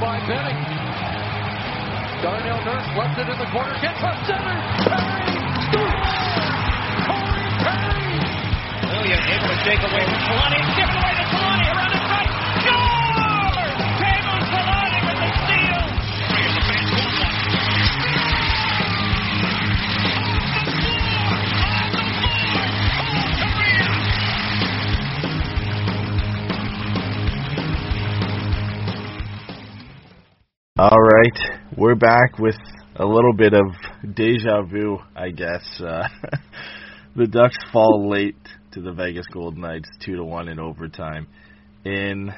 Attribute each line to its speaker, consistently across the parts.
Speaker 1: by Benning. Darnell Nurse left it in the corner, gets up center. Perry scores! Corey Perry!
Speaker 2: Williams able to shake away from Kalani. Gives away to Kalani around in
Speaker 3: All right, we're back with a little bit of deja vu, I guess. Uh, the Ducks fall late to the Vegas Golden Knights, two to one in overtime. In,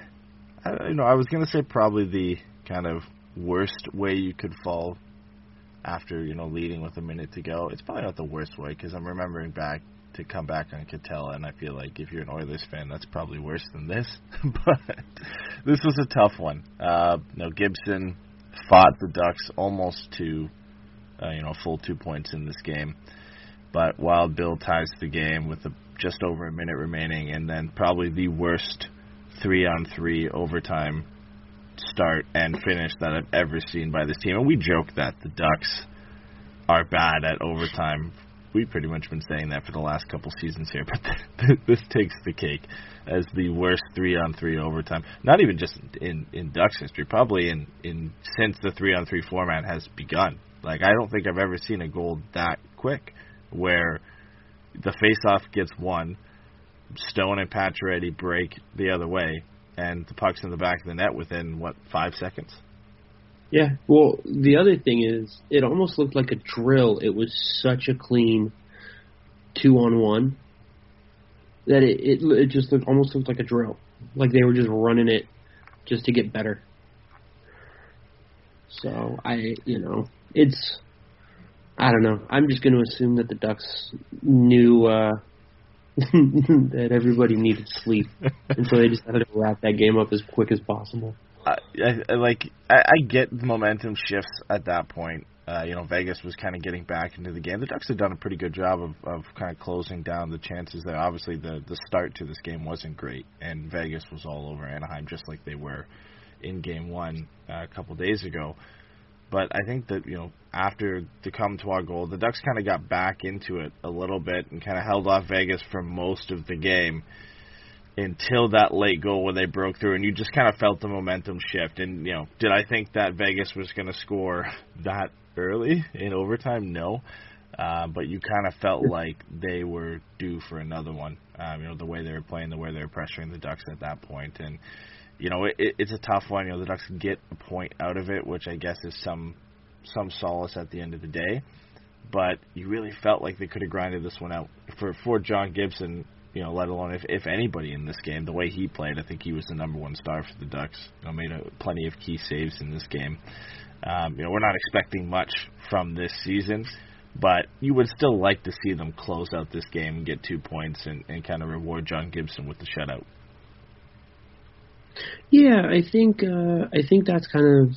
Speaker 3: you know, I was gonna say probably the kind of worst way you could fall after you know leading with a minute to go. It's probably not the worst way because I'm remembering back to come back on Catella, and I feel like if you're an Oilers fan, that's probably worse than this. but this was a tough one. Uh, you know, Gibson fought the Ducks almost to uh, you know full two points in this game, but Wild Bill ties the game with a, just over a minute remaining, and then probably the worst three on three overtime start and finish that I've ever seen by this team. And we joke that the Ducks are bad at overtime. We've pretty much been saying that for the last couple seasons here, but this takes the cake as the worst three on three overtime. Not even just in in Ducks history, probably in in since the three on three format has begun. Like I don't think I've ever seen a goal that quick where the face-off gets won, Stone and Pacioretty break the other way, and the puck's in the back of the net within what five seconds.
Speaker 4: Yeah. Well, the other thing is, it almost looked like a drill. It was such a clean two on one that it it, it just looked, almost looked like a drill, like they were just running it just to get better. So I, you know, it's I don't know. I'm just going to assume that the Ducks knew uh, that everybody needed sleep, and so they just had to wrap that game up as quick as possible.
Speaker 3: I, I, like I, I get the momentum shifts at that point. Uh, you know, Vegas was kind of getting back into the game. The Ducks have done a pretty good job of, of kind of closing down the chances there. Obviously, the the start to this game wasn't great, and Vegas was all over Anaheim just like they were in Game One uh, a couple days ago. But I think that you know after the Comtois goal, the Ducks kind of got back into it a little bit and kind of held off Vegas for most of the game until that late goal where they broke through, and you just kind of felt the momentum shift. And you know, did I think that Vegas was going to score that early in overtime? No. Uh, but you kind of felt like they were due for another one. Um, you know, the way they were playing, the way they were pressuring the Ducks at that point, and you know, it, it's a tough one. You know, the Ducks get a point out of it, which I guess is some some solace at the end of the day. But you really felt like they could have grinded this one out for for John Gibson. You know, let alone if if anybody in this game, the way he played, I think he was the number one star for the Ducks. You know, made a, plenty of key saves in this game. Um, you know, we're not expecting much from this season, but you would still like to see them close out this game and get two points and, and kind of reward John Gibson with the shutout.
Speaker 4: Yeah, I think uh, I think that's kind of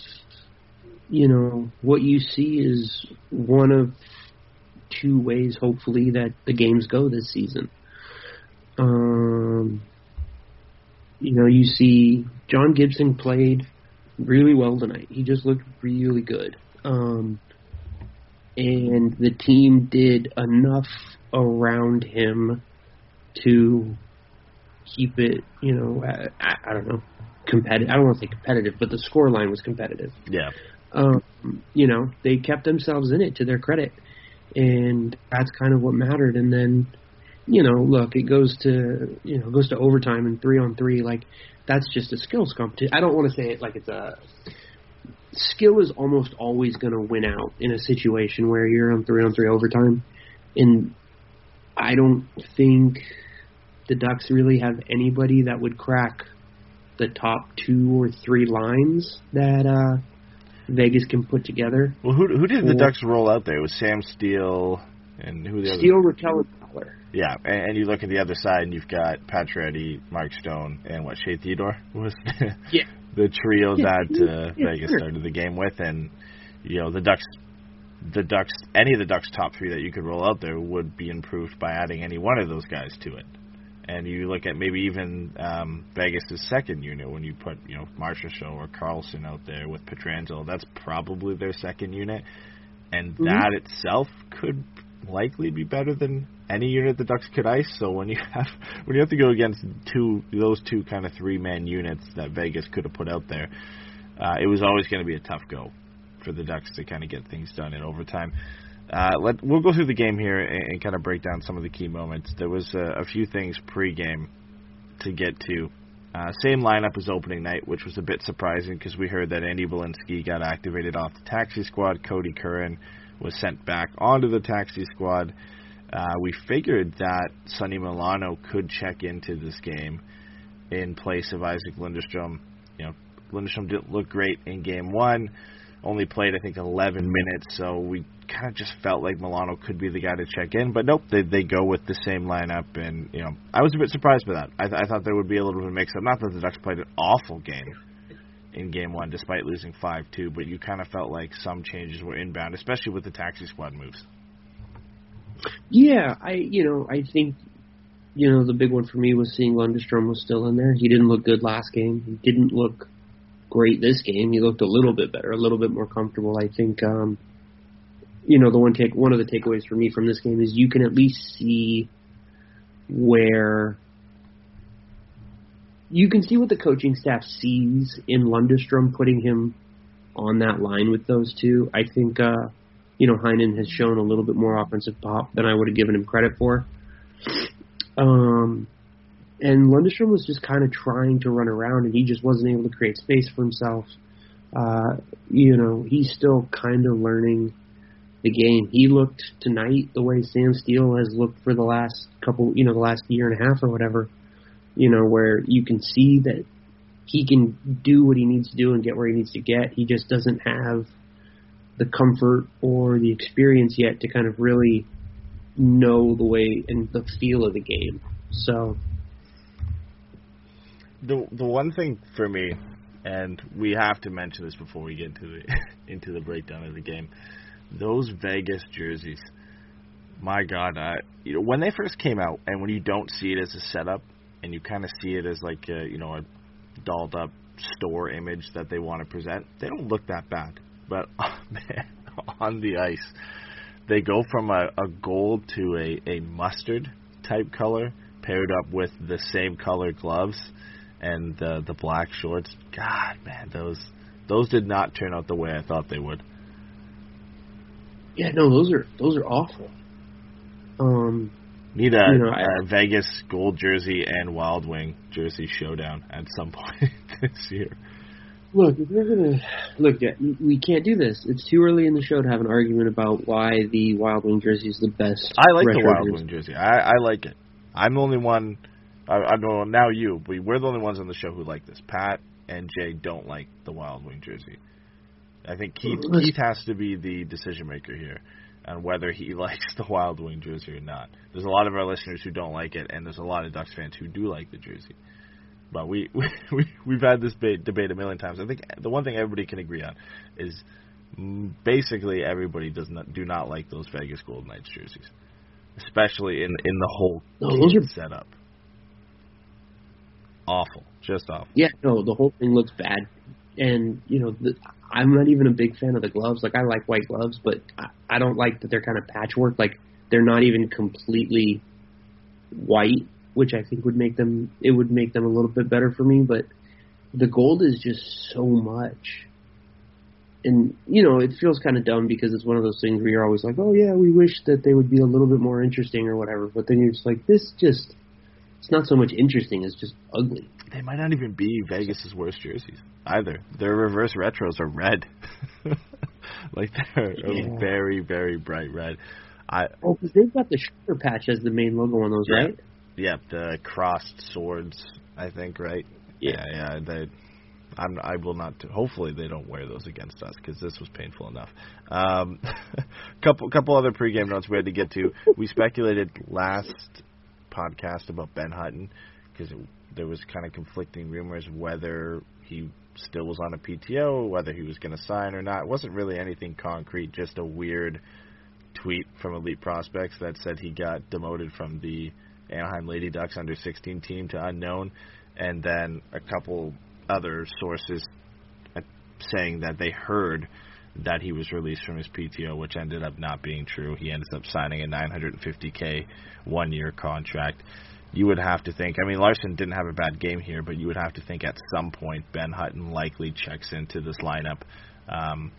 Speaker 4: you know what you see is one of two ways, hopefully, that the games go this season. Um, you know, you see John Gibson played really well tonight. He just looked really good. Um, and the team did enough around him to keep it, you know, I, I don't know, competitive. I don't want to say competitive, but the score line was competitive.
Speaker 3: Yeah.
Speaker 4: Um, you know, they kept themselves in it to their credit, and that's kind of what mattered. And then, you know, look, it goes to you know goes to overtime and three on three. Like that's just a skills competition. I don't want to say it like it's a skill is almost always going to win out in a situation where you're on three on three overtime, and I don't think the Ducks really have anybody that would crack the top two or three lines that uh, Vegas can put together.
Speaker 3: Well, who who did the Ducks roll out there? It was Sam Steele and who the other?
Speaker 4: Steele, Rakell,
Speaker 3: Yeah, and, and you look at the other side, and you've got Pacioretty, Mark Stone, and what Shea Theodore was
Speaker 4: Yeah.
Speaker 3: the trio
Speaker 4: Yeah,
Speaker 3: that uh,
Speaker 4: yeah,
Speaker 3: Vegas
Speaker 4: sure.
Speaker 3: started the game with, and you know the Ducks, the Ducks, any of the Ducks top three that you could roll out there would be improved by adding any one of those guys to it. And you look at maybe even um, Vegas' second unit when you put you know Marchessault or Karlsson out there with Pietrangelo. That's probably their second unit, and
Speaker 4: Mhm.
Speaker 3: that itself could likely be better than any unit the Ducks could ice. So when you have when you have to go against two those two kind of three man units that Vegas could have put out there, uh, it was always going to be a tough go for the Ducks to kind of get things done in overtime. Uh, let we'll go through the game here and, and kind of break down some of the key moments. There was a, a few things pre-game to get to. Uh, same lineup as opening night, which was a bit surprising because we heard that Andy Welinski got activated off the taxi squad. Kodie Curran was sent back onto the taxi squad. Uh, we figured that Sonny Milano could check into this game in place of Isac Lundeström. You know, Lundeström didn't look great in game one, only played I think 11 minutes, so we kind of just felt like Milano could be the guy to check in. But nope, they they go with the same lineup, and you know I was a bit surprised by that. I, th- I thought there would be a little bit of a mix-up. Not that the Ducks played an awful game in game one, despite losing five two, but you kind of felt like some changes were inbound, especially with the taxi squad moves.
Speaker 4: Yeah, I you know I think you know the big one for me was seeing Lundeström was still in there. He didn't look good last game. He didn't look great this game. He looked a little bit better, a little bit more comfortable. I think um, you know the one take one of the takeaways for me from this game is you can at least see where you can see what the coaching staff sees in Lundeström putting him on that line with those two. I think uh you know, Heinen has shown a little bit more offensive pop than I would have given him credit for. Um, and Lundeström was just kind of trying to run around, and he just wasn't able to create space for himself. Uh, you know, he's still kind of learning the game. He looked tonight the way Sam Steele has looked for the last couple, you know, the last year and a half or whatever. You know, where you can see that he can do what he needs to do and get where he needs to get. He just doesn't have the comfort or the experience yet to kind of really know the way and the feel of the game. So
Speaker 3: the the one thing for me, and we have to mention this before we get into the into the breakdown of the game, those Vegas jerseys. My God, I, you know when they first came out, and when you don't see it as a setup, and you kind of see it as like a, you know a dolled up store image that they want to present, they don't look that bad. But oh, man, on the ice, they go from a, a gold to a, a mustard type color paired up with the same color gloves and the the black shorts. God, man, those those did not turn out the way I thought they would.
Speaker 4: yeah, no, those are those are awful. Um,
Speaker 3: Need a,
Speaker 4: You know, I-
Speaker 3: a Vegas gold jersey and Wild Wing jersey showdown at some point this year.
Speaker 4: Look, if we're gonna look, we can't do this. It's too early in the show to have an argument about why the Wild Wing jersey is the best.
Speaker 3: I like the Wild. Wing jersey. I, I like it. I'm the only one. I, I know now you, but we're the only ones on the show who like this. Pat and Jay don't like the Wild Wing jersey. I think Keith Keith has to be the decision maker here on whether he likes the Wild Wing jersey or not. There's a lot of our listeners who don't like it, and there's a lot of Ducks fans who do like the jersey. But we, we, we we've had this debate, a million times. I think the one thing everybody can agree on is basically everybody does not do not like those Vegas Golden Knights jerseys, especially in in the whole
Speaker 4: No, are-
Speaker 3: setup. Awful, just awful.
Speaker 4: Yeah, no, the whole thing looks bad, and you know, the, I'm not even a big fan of the gloves. Like, I like white gloves, but I, I don't like that they're kind of patchwork. Like, they're not even completely white, which I think would make them it would make them a little bit better for me. But the gold is just so much, and you know, it feels kind of dumb because it's one of those things where you're always like, oh yeah, we wish that they would be a little bit more interesting or whatever. But then you're just like, this just. It's not so much interesting; it's just ugly.
Speaker 3: They might not even be Vegas's worst jerseys either. Their reverse retros are red, like they're
Speaker 4: Yeah.
Speaker 3: very very bright red. I
Speaker 4: Oh, because they've got the shoulder patch as the main logo on those,
Speaker 3: Yeah.
Speaker 4: right?
Speaker 3: Yeah the crossed swords. I think right.
Speaker 4: Yeah.
Speaker 3: yeah. yeah they, I'm, I will not. Hopefully, they don't wear those against us because this was painful enough. Um, couple couple other pregame notes we had to get to. We speculated last podcast about Ben Hutton because there was kind of conflicting rumors whether he still was on a PTO, whether he was going to sign or not. It wasn't really anything concrete, just a weird tweet from Elite Prospects that said he got demoted from the Anaheim Lady Ducks under 16 team to unknown, and then a couple other sources uh, saying that they heard that he was released from his PTO, which ended up not being true. He ended up signing a 950k one year contract. You would have to think. I mean, Larsson didn't have a bad game here, but you would have to think at some point Ben Hutton likely checks into this lineup. Um,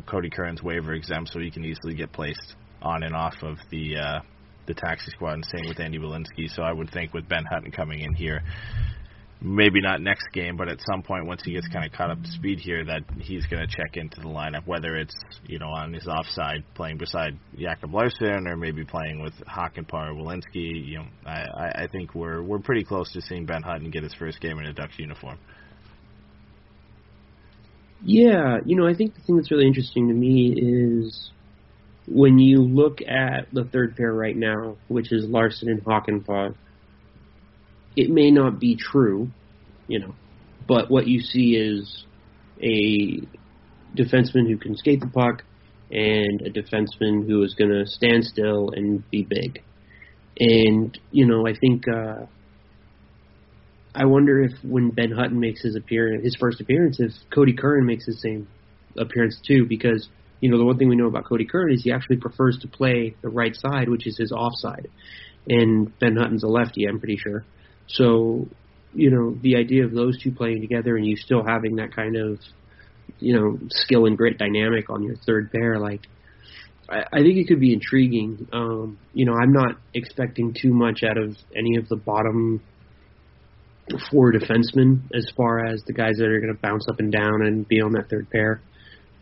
Speaker 3: Kodie Curran's waiver exempt, so he can easily get placed on and off of the uh, the taxi squad, and same with Andy Welinski. So I would think with Ben Hutton coming in here, maybe not next game, but at some point once he gets kind of caught up to speed here, that he's going to check into the lineup, whether it's you know on his offside playing beside Jakob Larsson or maybe playing with Hakanpää or Welinski. You know, I, I think we're we're pretty close to seeing Ben Hutton get his first game in a Ducks uniform.
Speaker 4: Yeah, you know, I think the thing that's really interesting to me is when you look at the third pair right now, which is Larsson and Hakanpää, it may not be true, you know, but what you see is a defenseman who can skate the puck and a defenseman who is going to stand still and be big. And, you know, I think, uh, I wonder if when Ben Hutton makes his appearance, his first appearance, if Kodie Curran makes the same appearance too, because you know, the one thing we know about Kodie Curran is he actually prefers to play the right side, which is his offside. And Ben Hutton's a lefty, I'm pretty sure. So, you know, the idea of those two playing together and you still having that kind of, you know, skill and grit dynamic on your third pair, like, I, I think it could be intriguing. Um, you know, I'm not expecting too much out of any of the bottom four defensemen as far as the guys that are going to bounce up and down and be on that third pair.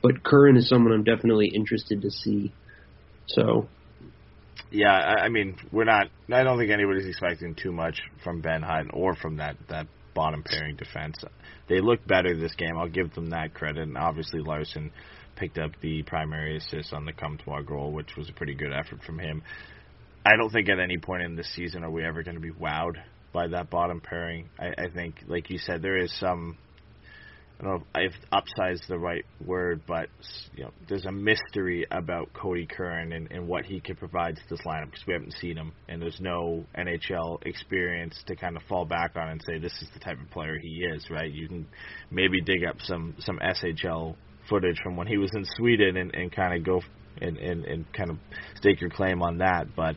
Speaker 4: But Curran is someone I'm definitely interested to see. So.
Speaker 3: Yeah, I, I mean, we're not. I don't think anybody's expecting too much from Ben Hutton or from that that bottom pairing defense. They look better this game. I'll give them that credit. And obviously, Larsson picked up the primary assist on the Comtois goal, which was a pretty good effort from him. I don't think at any point in this season are we ever going to be wowed by that bottom pairing. I, I think, like you said, there is some I don't know if upside is the right word, but you know, there's a mystery about Kodie Curran and, and what he can provide to this lineup because we haven't seen him, and there's no NHL experience to kind of fall back on and say this is the type of player he is. Right? You can maybe dig up some some SHL footage from when he was in Sweden and, and kind of go and, and and kind of stake your claim on that, but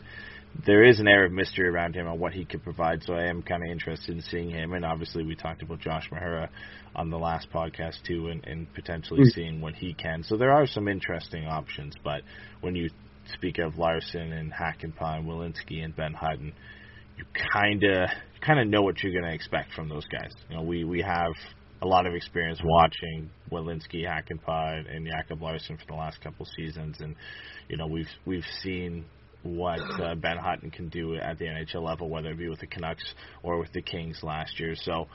Speaker 3: there is an air of mystery around him on what he could provide. So I am kind of interested in seeing him. And obviously, we talked about Josh Mahura on the last podcast too, and, and potentially mm-hmm. seeing what he can. So there are some interesting options. But when you speak of Larsson and Hakanpää and Welinski and Ben Hutton, you kind of kind of know what you're going to expect from those guys. You know, we we have a lot of experience watching Welinski, Hakanpää, and Jakob Larsson for the last couple seasons, and you know we've we've seen what uh, Ben Hutton can do at the NHL level, whether it be with the Canucks or with the Kings last year. So,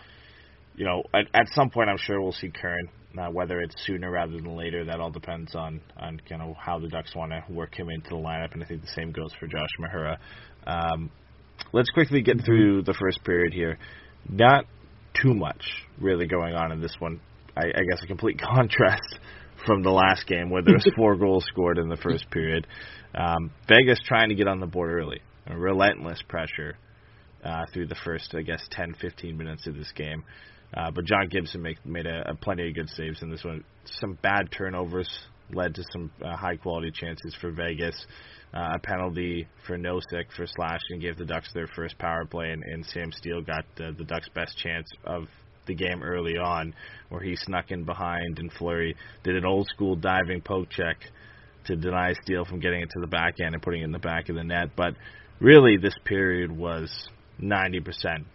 Speaker 3: you know, at, at some point, I'm sure we'll see Curran. Uh, whether it's sooner rather than later, that all depends on on kind of how the Ducks want to work him into the lineup, and I think the same goes for Josh Mahura. Um, let's quickly get through the first period here. Not too much really going on in this one. I, I guess a complete contrast from the last game where there was four goals scored in the first period. Um, Vegas trying to get on the board early, a relentless pressure uh, through the first, I guess, 10, 15 minutes of this game. Uh, but John Gibson make, made a, a plenty of good saves in this one. Some bad turnovers led to some uh, high quality chances for Vegas. Uh, a penalty for Nosek for slashing gave the Ducks their first power play, and, and Sam Steele got uh, the Ducks' best chance of the game early on, where he snuck in behind and Fleury did an old school diving poke check to deny Steele from getting it to the back end and putting it in the back of the net. But really, this period was 90%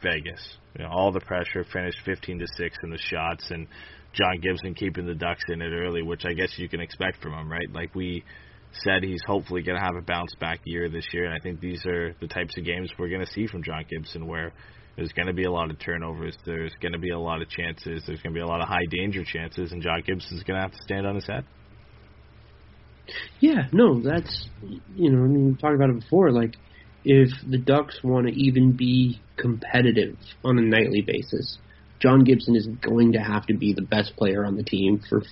Speaker 3: Vegas. You know, all the pressure finished 15 to six in the shots, and John Gibson keeping the Ducks in it early, which I guess you can expect from him, right? Like we said, he's hopefully going to have a bounce back year this year, and I think these are the types of games we're going to see from John Gibson, where there's going to be a lot of turnovers. There's going to be a lot of chances. There's going to be a lot of high danger chances, and John Gibson's going to have to stand on his head.
Speaker 4: Yeah, no, that's you know, I mean, we talked about it before. Like, if the Ducks want to even be competitive on a nightly basis, John Gibson is going to have to be the best player on the team for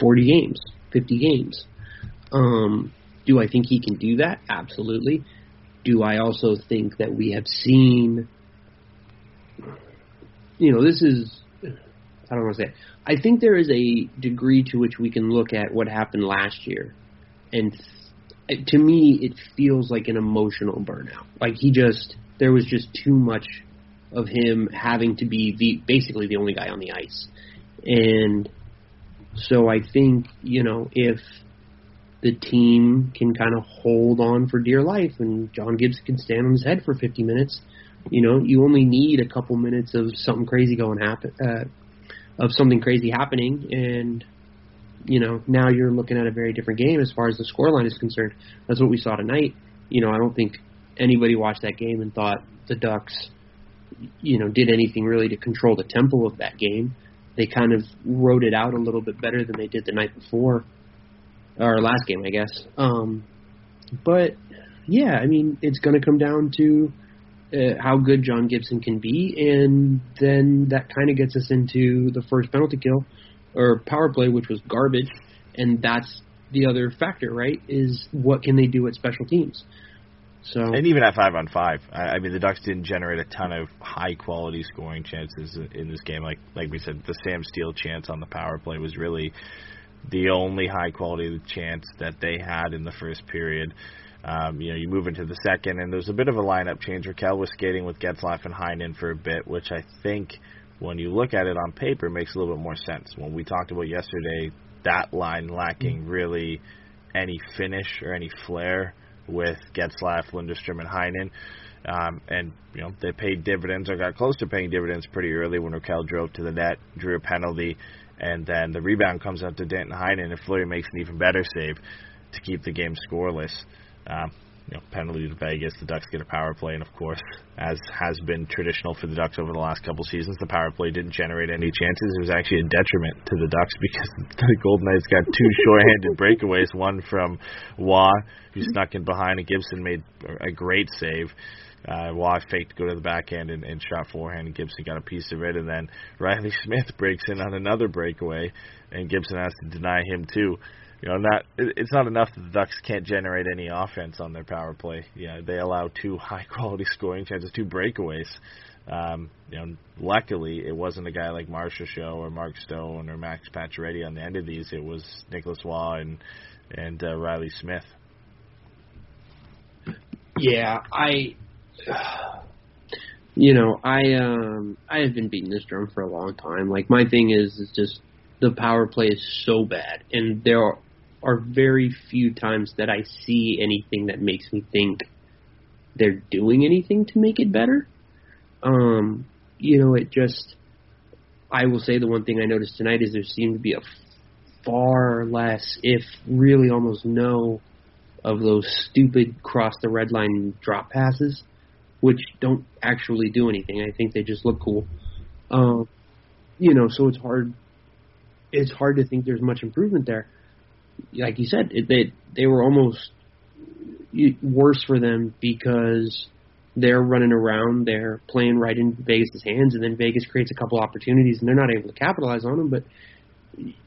Speaker 4: 40 games, 50 games. Um, do I think he can do that? Absolutely. do I also think that we have seen, you know, this is, I don't want to say, it. I think there is a degree to which we can look at what happened last year, and to me, it feels like an emotional burnout. Like he just, there was just too much of him having to be the basically the only guy on the ice, and so I think you know if the team can kind of hold on for dear life, and John Gibbs can stand on his head for 50 minutes. You know, you only need a couple minutes of something crazy going happen, uh, of something crazy happening, and you know now you're looking at a very different game as far as the scoreline is concerned. That's what we saw tonight. You know, I don't think anybody watched that game and thought the Ducks, you know, did anything really to control the tempo of that game. They kind of wrote it out a little bit better than they did the night before or last game, I guess. Um, but yeah, I mean, it's going to come down to uh, how good John Gibson can be, and then that kind of gets us into the first penalty kill or power play, which was garbage, and that's the other factor, right? Is what can they do at special teams? So
Speaker 3: and even at five on five, I, I mean the Ducks didn't generate a ton of high quality scoring chances in this game. Like like we said, the Sam Steele chance on the power play was really the only high quality chance that they had in the first period. Um, you know, you move into the second, and there's a bit of a lineup change. Rakell was skating with Getzlaf and Heinen for a bit, which I think, when you look at it on paper, it makes a little bit more sense. When we talked about yesterday, that line lacking really any finish or any flair with Getzlaf, Lundeström, and Heinen. Um, and you know they paid dividends or got close to paying dividends pretty early when Rakell drove to the net, drew a penalty, and then the rebound comes out to Danton Heinen, and Fleury makes an even better save to keep the game scoreless. Um, you know, penalty to Vegas, the Ducks get a power play, and of course, as has been traditional for the Ducks over the last couple seasons, the power play didn't generate any chances. It was actually a detriment to the Ducks because the Golden Knights got two shorthanded breakaways, one from Roy, who snuck in behind, and Gibson made a great save. Uh, Roy faked to go to the backhand and, and shot forehand, and Gibson got a piece of it. And then Riley Smith breaks in on another breakaway, and Gibson has to deny him too. You know, not it's not enough that the Ducks can't generate any offense on their power play. Yeah, they allow two high quality scoring chances, two breakaways. Um, you know, luckily it wasn't a guy like Marchessault or Mark Stone or Max Pacioretty on the end of these. It was Nicolas Roy and and uh, Riley Smith.
Speaker 4: Yeah, I you know, I um I have been beating this drum for a long time. Like my thing is is just the power play is so bad and there are, are very few times that I see anything that makes me think they're doing anything to make it better. Um, you know, it just I will say the one thing I noticed tonight is there seemed to be a far less, if really almost no, of those stupid cross the red line drop passes which don't actually do anything. I think they just look cool. Um, you know, so it's hard. It's hard to think there's much improvement there. Like you said, it, they they were almost worse for them because they're running around, they're playing right in Vegas' hands, and then Vegas creates a couple opportunities, and they're not able to capitalize on them. But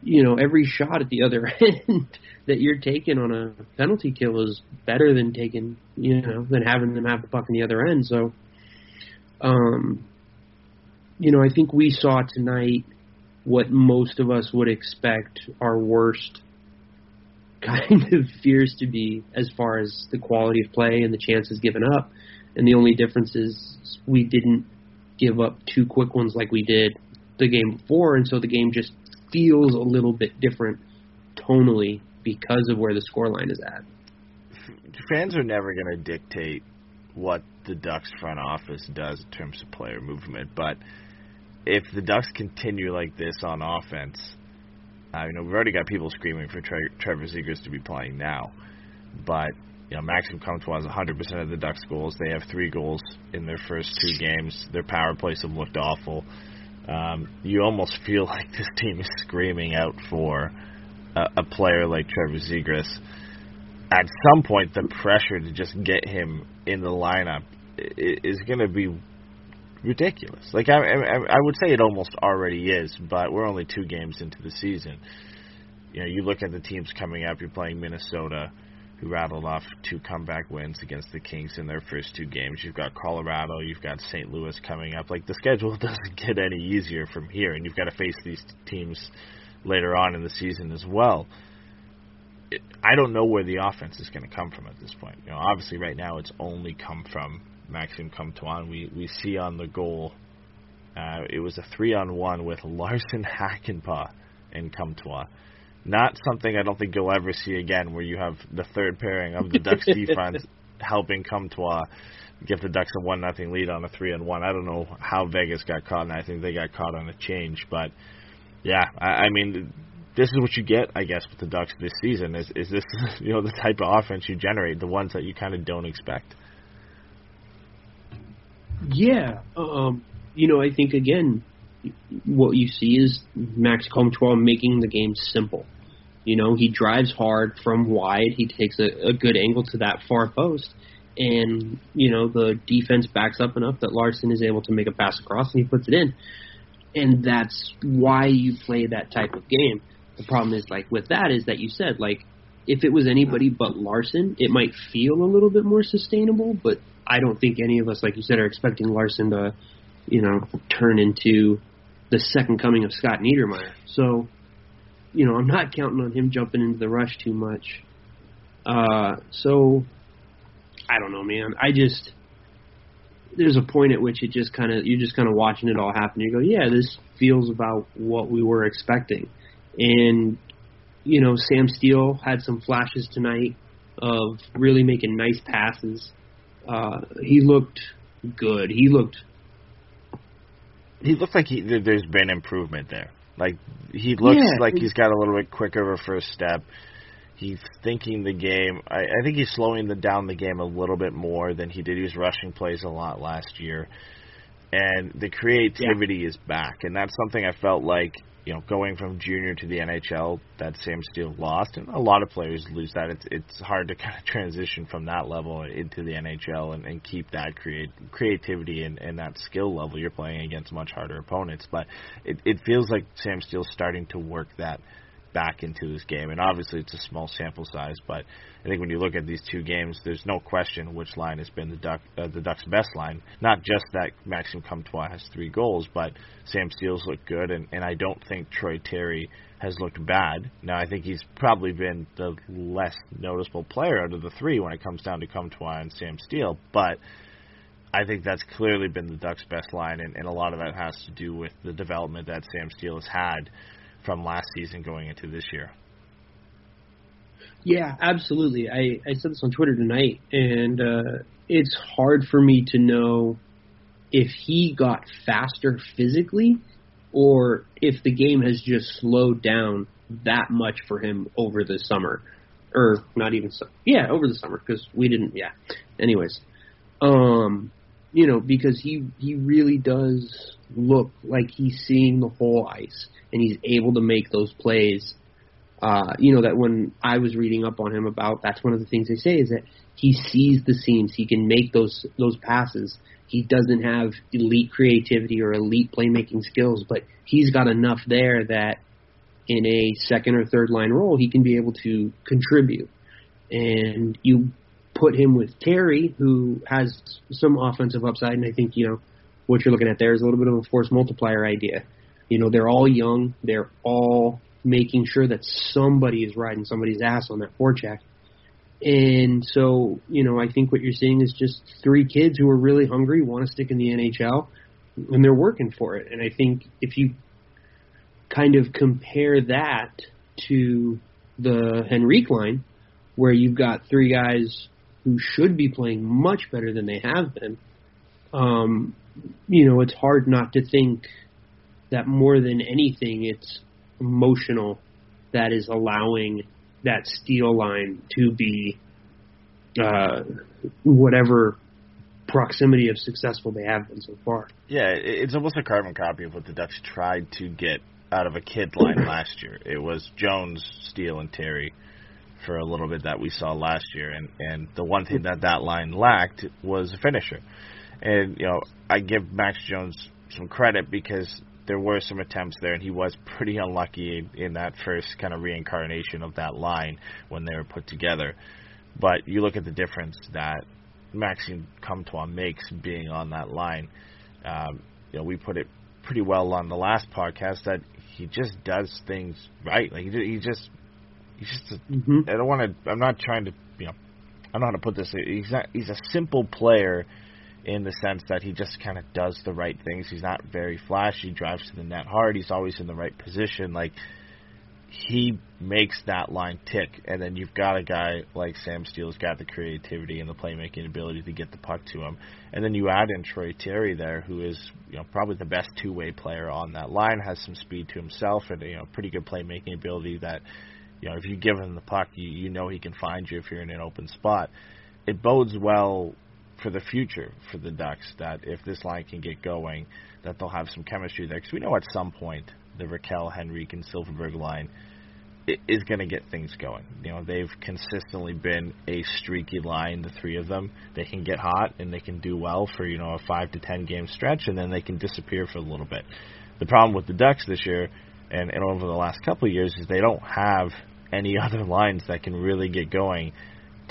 Speaker 4: you know, every shot at the other end that you're taking on a penalty kill is better than taking, you know, than having them have the puck in the other end. So, um, you know, I think we saw tonight what most of us would expect our worst kind of fears to be as far as the quality of play and the chances given up. And the only difference is we didn't give up two quick ones like we did the game before, and so the game just feels a little bit different tonally because of where the score line is at.
Speaker 3: Fans are never going to dictate what the Ducks front office does in terms of player movement, but if the Ducks continue like this on offense, uh, you know we've already got people screaming for Tre- Trevor Zegras to be playing now, but you know Maxime Comtois has 100% of the Ducks goals. They have three goals in their first two games. Their power plays have looked awful um, you almost feel like this team is screaming out for a, a player like Trevor Zegras. At some point, the pressure to just get him in the lineup is going to be ridiculous. Like I, I, I would say it almost already is, but we're only two games into the season. You know, you look at the teams coming up. You're playing Minnesota, who rattled off two comeback wins against the Kings in their first two games. You've got Colorado, you've got St. Louis coming up. Like the schedule doesn't get any easier from here, and you've got to face these teams later on in the season as well. I don't know where the offense is going to come from at this point. You know, obviously right now it's only come from Maxime Comtois. We we see on the goal, uh, it was a three on one with Larsson Hakanpää and Comtois not something I don't think you'll ever see again, where you have the third pairing of the Ducks defense helping Comtois give the Ducks a one nothing lead on a three and one. I don't know how Vegas got caught, and I think they got caught on a change. But yeah, I, I mean, this is what you get, I guess, with the Ducks this season. Is is this you know the type of offense you generate, the ones that you kind of don't expect?
Speaker 4: Yeah, um, you know, I think again, what you see is Max Comtois making the game simple. You know, he drives hard from wide. He takes a, a good angle to that far post, and you know the defense backs up enough that Larsson is able to make a pass across and he puts it in. And that's why you play that type of game. The problem is like with that is that you said like if it was anybody but Larsson, it might feel a little bit more sustainable, but I don't think any of us, like you said, are expecting Larsson to, you know, turn into the second coming of Scott Niedermayer. So you know, I'm not counting on him jumping into the rush too much. Uh, so I don't know, man. I just there's a point at which it just kind of you're just kind of watching it all happen. You go, yeah, this feels about what we were expecting, and you know, Sam Steele had some flashes tonight of really making nice passes. Uh, he looked good. He looked.
Speaker 3: He looked like he, there's been improvement there. Like he looks
Speaker 4: Yeah,
Speaker 3: like
Speaker 4: he-
Speaker 3: he's got a little bit quicker of a first step. He's thinking the game. I, I think he's slowing the down the game a little bit more than he did. He was rushing plays a lot last year, and the creativity is back. And that's something I felt like you know going from junior to the NHL that Sam Steele lost, and a lot of players lose that. It's it's hard to kind of transition from that level into the NHL and, and keep that create creativity and, and that skill level. You're playing against much harder opponents, but it, it feels like Sam Steele's starting to work that back into this game. And obviously, it's a small sample size, but I think when you look at these two games, there's no question which line has been the Duck uh, the Ducks' best line. Not just that Maxime Comtois has three goals, but Sam Steele's looked good, and, and I don't think Troy Terry has looked bad. Now, I think he's probably been the less noticeable player out of the three when it comes down to Comtois and Sam Steele, but. I think that's clearly been the Ducks' best line, and, and a lot of that has to do with the development that Sam Steele has had from last season going into this year.
Speaker 4: Yeah, absolutely. I, I said this on Twitter tonight, and uh, it's hard for me to know if he got faster physically or if the game has just slowed down that much for him over the summer. Or not even so. Yeah, over the summer because we didn't. Yeah. Anyways, um, you know, because he he really does look like he's seeing the whole ice and he's able to make those plays uh, you know, that when I was reading up on him about, that's one of the things they say is that he sees the seams. He can make those those passes. He doesn't have elite creativity or elite playmaking skills, but he's got enough there that in a second or third line role, he can be able to contribute. And you put him with Terry, who has some offensive upside, and I think you know what you're looking at there is a little bit of a force multiplier idea. You know, they're all young. They're all making sure that somebody is riding somebody's ass on that forecheck. And so, you know, I think what you're seeing is just three kids who are really hungry, want to stick in the NHL, and they're working for it. And I think if you kind of compare that to the Henrique line, where you've got three guys who should be playing much better than they have been, um, you know, it's hard not to think that more than anything, it's emotional that is allowing that steel line to be uh, whatever proximity of successful they have been so far.
Speaker 3: Yeah, it's almost a carbon copy of what the Ducks tried to get out of a kid line last year. It was Jones, Steele, and Terry for a little bit that we saw last year, and and the one thing that that line lacked was a finisher. And you know, I give Max Jones some credit because there were some attempts there, and he was pretty unlucky in, in that first kind of reincarnation of that line when they were put together. But you look at the difference that Maxime Comtois makes being on that line. Um, you know, we put it pretty well on the last podcast that he just does things right. Like he, he just, he's just. A,
Speaker 4: Mm-hmm.
Speaker 3: I don't want to. I'm not trying to. You know, I don't know how to put this. He's not. He's a simple player in the sense that he just kind of does the right things. He's not very flashy. Drives to the net hard. He's always in the right position. Like he makes that line tick, and then you've got a guy like Sam Steele's got the creativity and the playmaking ability to get the puck to him, and then you add in Troy Terry there, who is you know probably the best two way player on that line, has some speed to himself, and you know pretty good playmaking ability that you know if you give him the puck, you you know he can find you if you're in an open spot. It bodes well for the future for the Ducks that if this line can get going, that they'll have some chemistry there. Because we know at some point the Rakell, Henrique, and Silfverberg line is going to get things going. You know, they've consistently been a streaky line, the three of them. They can get hot and they can do well for, you know, a five to ten game stretch and then they can disappear for a little bit. The problem with the Ducks this year and, and over the last couple of years is they don't have any other lines that can really get going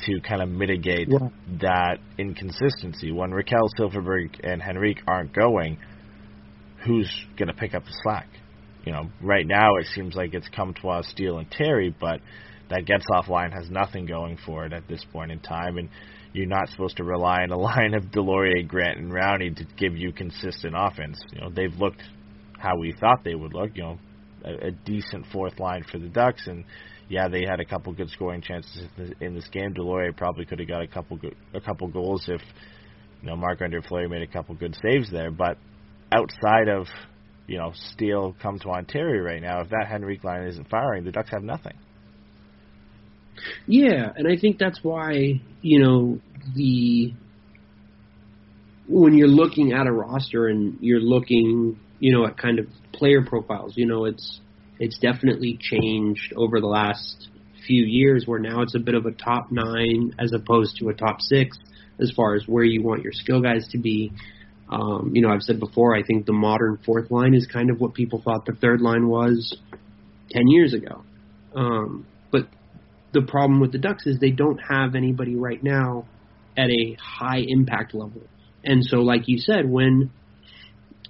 Speaker 3: to kind of mitigate
Speaker 4: Yeah.
Speaker 3: that inconsistency. When Rakell, Silfverberg, and Henrique aren't going, who's going to pick up the slack? You know, right now it seems like it's Comtois, Steele, and Terry, but that gets off line has nothing going for it at this point in time, and you're not supposed to rely on a line of Deslauriers, Grant, and Rowney to give you consistent offense. You know, they've looked how we thought they would look. You know, a, a decent fourth line for the Ducks, and yeah, they had a couple good scoring chances in this, game. Deslauriers probably could have got a couple a couple goals if you know Marc-Andre Fleury made a couple good saves there. But outside of you know Steele Comtois and Terry right now, if that Henrique line isn't firing, the Ducks have nothing.
Speaker 4: Yeah, and I think that's why you know the when you're looking at a roster and you're looking, you know, at kind of player profiles, you know, it's it's definitely changed over the last few years where now it's a bit of a top nine as opposed to a top six as far as where you want your skill guys to be. Um, you know, I've said before, I think the modern fourth line is kind of what people thought the third line was ten years ago. Um, but the problem with the Ducks is they don't have anybody right now at a high impact level. And so, like you said, when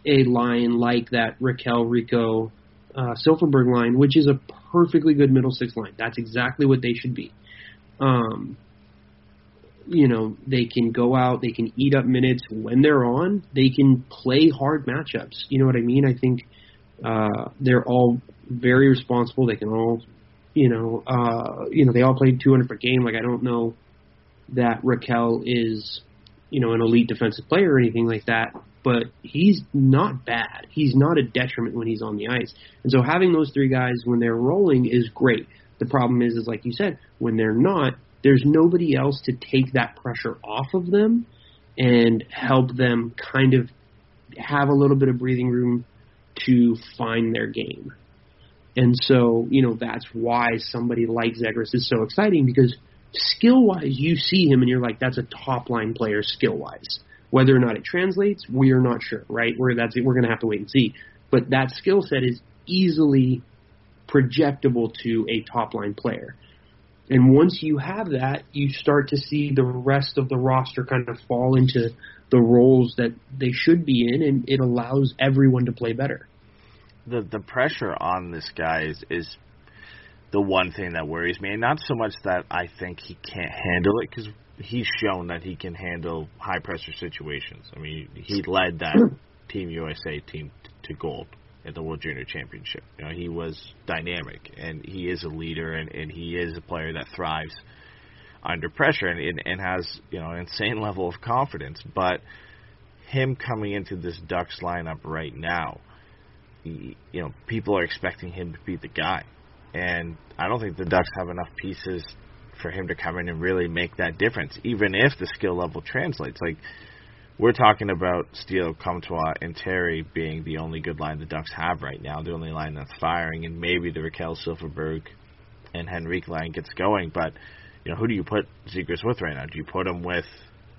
Speaker 4: a line like that Rakell Rico uh, Silfverberg line, which is a perfectly good middle six line, that's exactly what they should be. Um, you know, they can go out, they can eat up minutes when they're on, they can play hard matchups. You know what I mean? I think uh, they're all very responsible. They can all you know, uh, you know, they all played 200 per game. Like, I don't know that Rakell is, you know, an elite defensive player or anything like that, but he's not bad. He's not a detriment when he's on the ice. And so having those three guys when they're rolling is great. The problem is, is like you said, when they're not, there's nobody else to take that pressure off of them and help them kind of have a little bit of breathing room to find their game. And so, you know, that's why somebody like Zegras is so exciting because skill wise, you see him and you're like, that's a top line player skill wise. Whether or not it translates, we are not sure, right? We're that's we're gonna have to wait and see. But that skill set is easily projectable to a top line player. And once you have that, you start to see the rest of the roster kind of fall into the roles that they should be in, and it allows everyone to play better.
Speaker 3: The the pressure on this guy is, is the one thing that worries me, and not so much that I think he can't handle it because he's shown that he can handle high pressure situations. I mean, he led that Team USA team t- to gold at the World Junior Championship. You know, he was dynamic, and he is a leader, and, and he is a player that thrives under pressure and, and, and has you know an insane level of confidence. But him coming into this Ducks lineup right now, he, you know, people are expecting him to be the guy, and I don't think the Ducks have enough pieces for him to come in and really make that difference, even if the skill level translates. Like we're talking about Steele, Comtois, and Terry being the only good line the Ducks have right now, the only line that's firing, and maybe the Rakell Silfverberg and Henrique line gets going. But you know, who do you put Zegras with right now? Do you put him with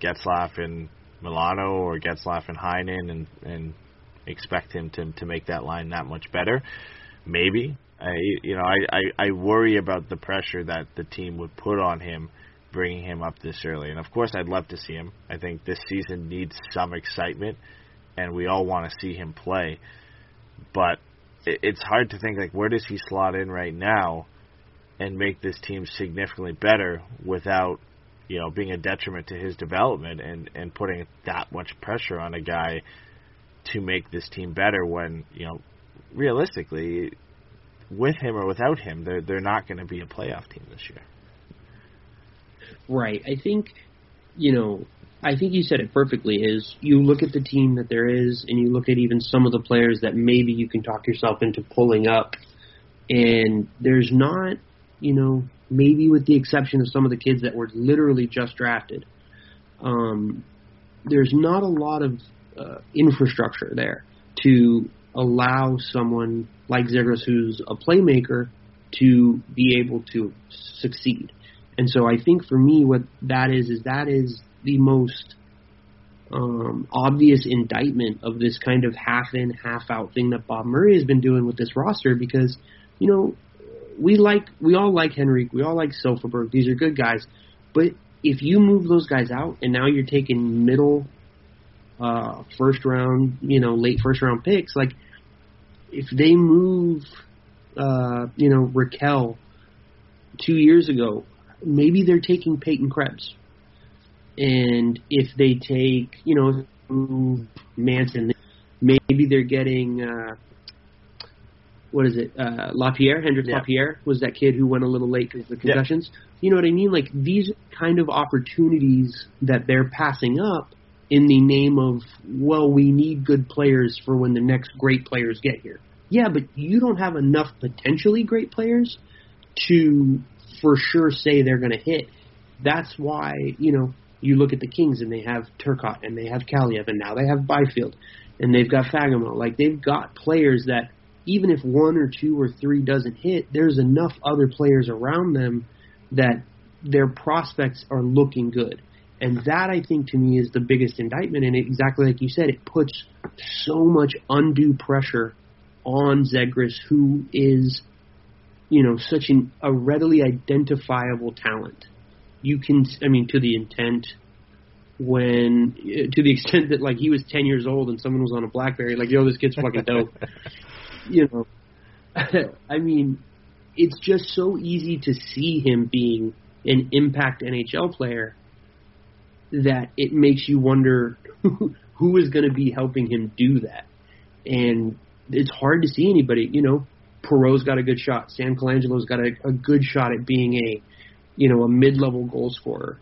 Speaker 3: Getzlaf and Milano, or Getzlaf and Heinen, and and expect him to to make that line that much better? Maybe. I you know I, I I worry about the pressure that the team would put on him bringing him up this early. And of course, I'd love to see him. I think this season needs some excitement, and we all want to see him play. But it's hard to think like where does he slot in right now and make this team significantly better without you know being a detriment to his development and and putting that much pressure on a guy to make this team better when you know realistically with him or without him they're they're not going to be a playoff team this year
Speaker 4: right i think you know I think you said it perfectly. Is you look at the team that there is, and you look at even some of the players that maybe you can talk yourself into pulling up, and there's not, you know, maybe with the exception of some of the kids that were literally just drafted, um, there's not a lot of uh, infrastructure there to allow someone like Zegras, who's a playmaker, to be able to succeed. And so I think for me, what that is is that is the most um, obvious indictment of this kind of half in, half out thing that Bob Murray has been doing with this roster because, you know, we like we all like Henrique, we all like Silfverberg. These are good guys, but if you move those guys out and now you're taking middle, uh, first round, you know, late first round picks, like if they move, uh, you know, Rakell two years ago, maybe they're taking Peyton Krebs and if they take, you know, Manson, maybe they're getting uh, what is it? Uh, Lapierre, Hendrix
Speaker 3: yeah.
Speaker 4: Lapierre was that kid who went a little late because of the concussions. Yeah. You know what I mean? Like these kind of opportunities that they're passing up in the name of, well, we need good players for when the next great players get here. Yeah, but you don't have enough potentially great players to for sure say they're going to hit. That's why, you know, you look at the Kings and they have Turcotte and they have Kaliyev and now they have Byfield and they've got Fagemo. Like they've got players that even if one or two or three doesn't hit, there's enough other players around them that their prospects are looking good. And that I think to me is the biggest indictment and exactly like you said, it puts so much undue pressure on Zegras who is you know, such an, a readily identifiable talent you can, I mean, to the intent when, uh, to the extent that like he was 10 years old and someone was on a Blackberry, like, yo, this kid's fucking dope. you know, I mean, it's just so easy to see him being an impact NHL player that it makes you wonder who, who is going to be helping him do that. And it's hard to see anybody, you know, Perreault's got a good shot. Sam Colangelo's got a, a good shot at being a you know, a mid-level goal scorer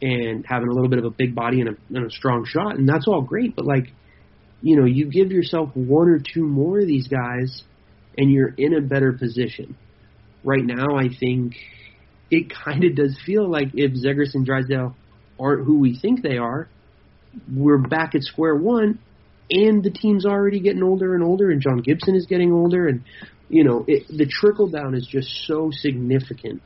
Speaker 4: and having a little bit of a big body and a, and a strong shot, and that's all great. But like, you know, you give yourself one or two more of these guys, and you're in a better position. Right now, I think it kind of does feel like if Zegras and Drysdale aren't who we think they are, we're back at square one, and the team's already getting older and older, and John Gibson is getting older, and you know, it, the trickle down is just so significant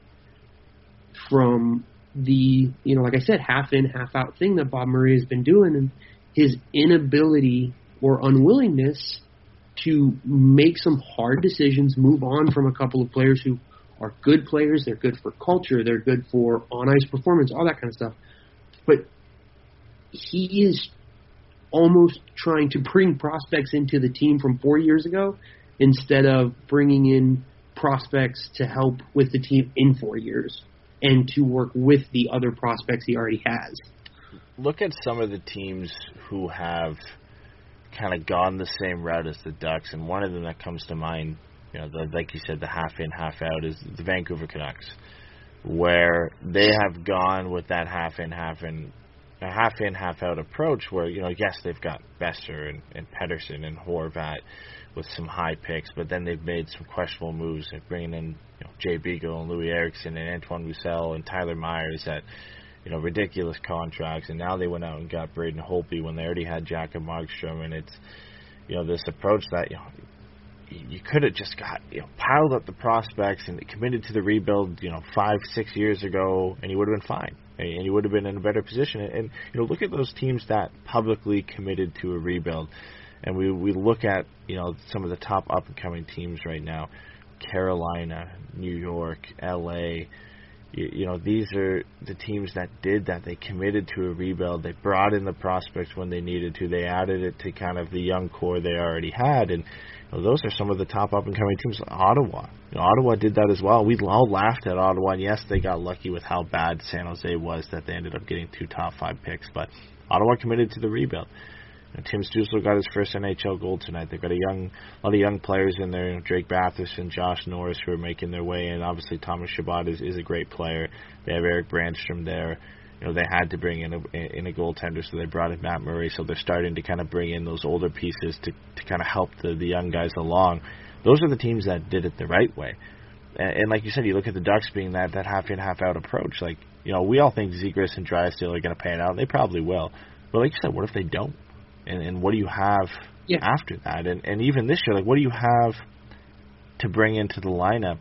Speaker 4: from the, you know, like I said, half in, half out thing that Bob Murray has been doing and his inability or unwillingness to make some hard decisions, move on from a couple of players who are good players, they're good for culture, they're good for on ice performance, all that kind of stuff. But he is almost trying to bring prospects into the team from four years ago instead of bringing in prospects to help with the team in four years and to work with the other prospects he already has.
Speaker 3: Look at some of the teams who have kind of gone the same route as the Ducks, and one of them that comes to mind, you know, the, like you said, the half in, half out, is the Vancouver Canucks, where they have gone with that half in, half in, half in, half out approach. Where you know, yes, they've got Boeser and, and Pettersson and Horvat with some high picks, but then they've made some questionable moves, like bringing in you know, Jay Beagle and Loui Eriksson and Antoine Roussel and Tyler Myers at you know ridiculous contracts, and now they went out and got Braden Holtby when they already had Jacob Markstrom, and it's you know this approach that you know you could have just got you know piled up the prospects and committed to the rebuild you know five six years ago, and you would have been fine, and you would have been in a better position. And you know look at those teams that publicly committed to a rebuild and we we look at you know some of the top up and coming teams right now, Carolina, New York, L.A. you, you know, these are the teams that did that. They committed to a rebuild. They brought in the prospects when they needed to. They added it to kind of the young core they already had, and you those are some of the top up and coming teams. Ottawa, you know, Ottawa did that as well. We all laughed at Ottawa, and yes, they got lucky with how bad San Jose was that they ended up getting two top five picks, but Ottawa committed to the rebuild. Tim Stützle got his first NHL goal tonight. They've got a young, a lot of young players in there. You know, Drake Batherson, Josh Norris, who are making their way in. Obviously, Thomas Chabot is, is a great player. They have Erik Brannstrom there. You know, they had to bring in a in a goaltender, so they brought in Matt Murray. So they're starting to kind of bring in those older pieces to to kind of help the the young guys along. Those are the teams that did it the right way. And, and like you said, you look at the Ducks being that that half in half out approach. Like you know, we all think Zegras and Drysdale are going to pan out. They probably will. But like you said, what if they don't? and, and what do you have
Speaker 4: yeah.
Speaker 3: after that? And and even this year, like what do you have to bring into the lineup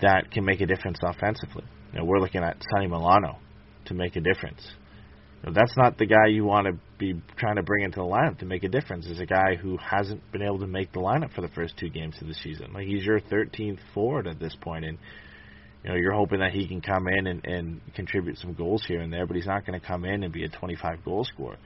Speaker 3: that can make a difference offensively? You know, we're looking at Sonny Milano to make a difference. Know, that's not the guy you want to be trying to bring into the lineup to make a difference. Is a guy who hasn't been able to make the lineup for the first two games of the season. Like he's your 13th forward at this point, and you know you're hoping that he can come in and, and contribute some goals here and there, but he's not going to come in and be a 25 goal scorer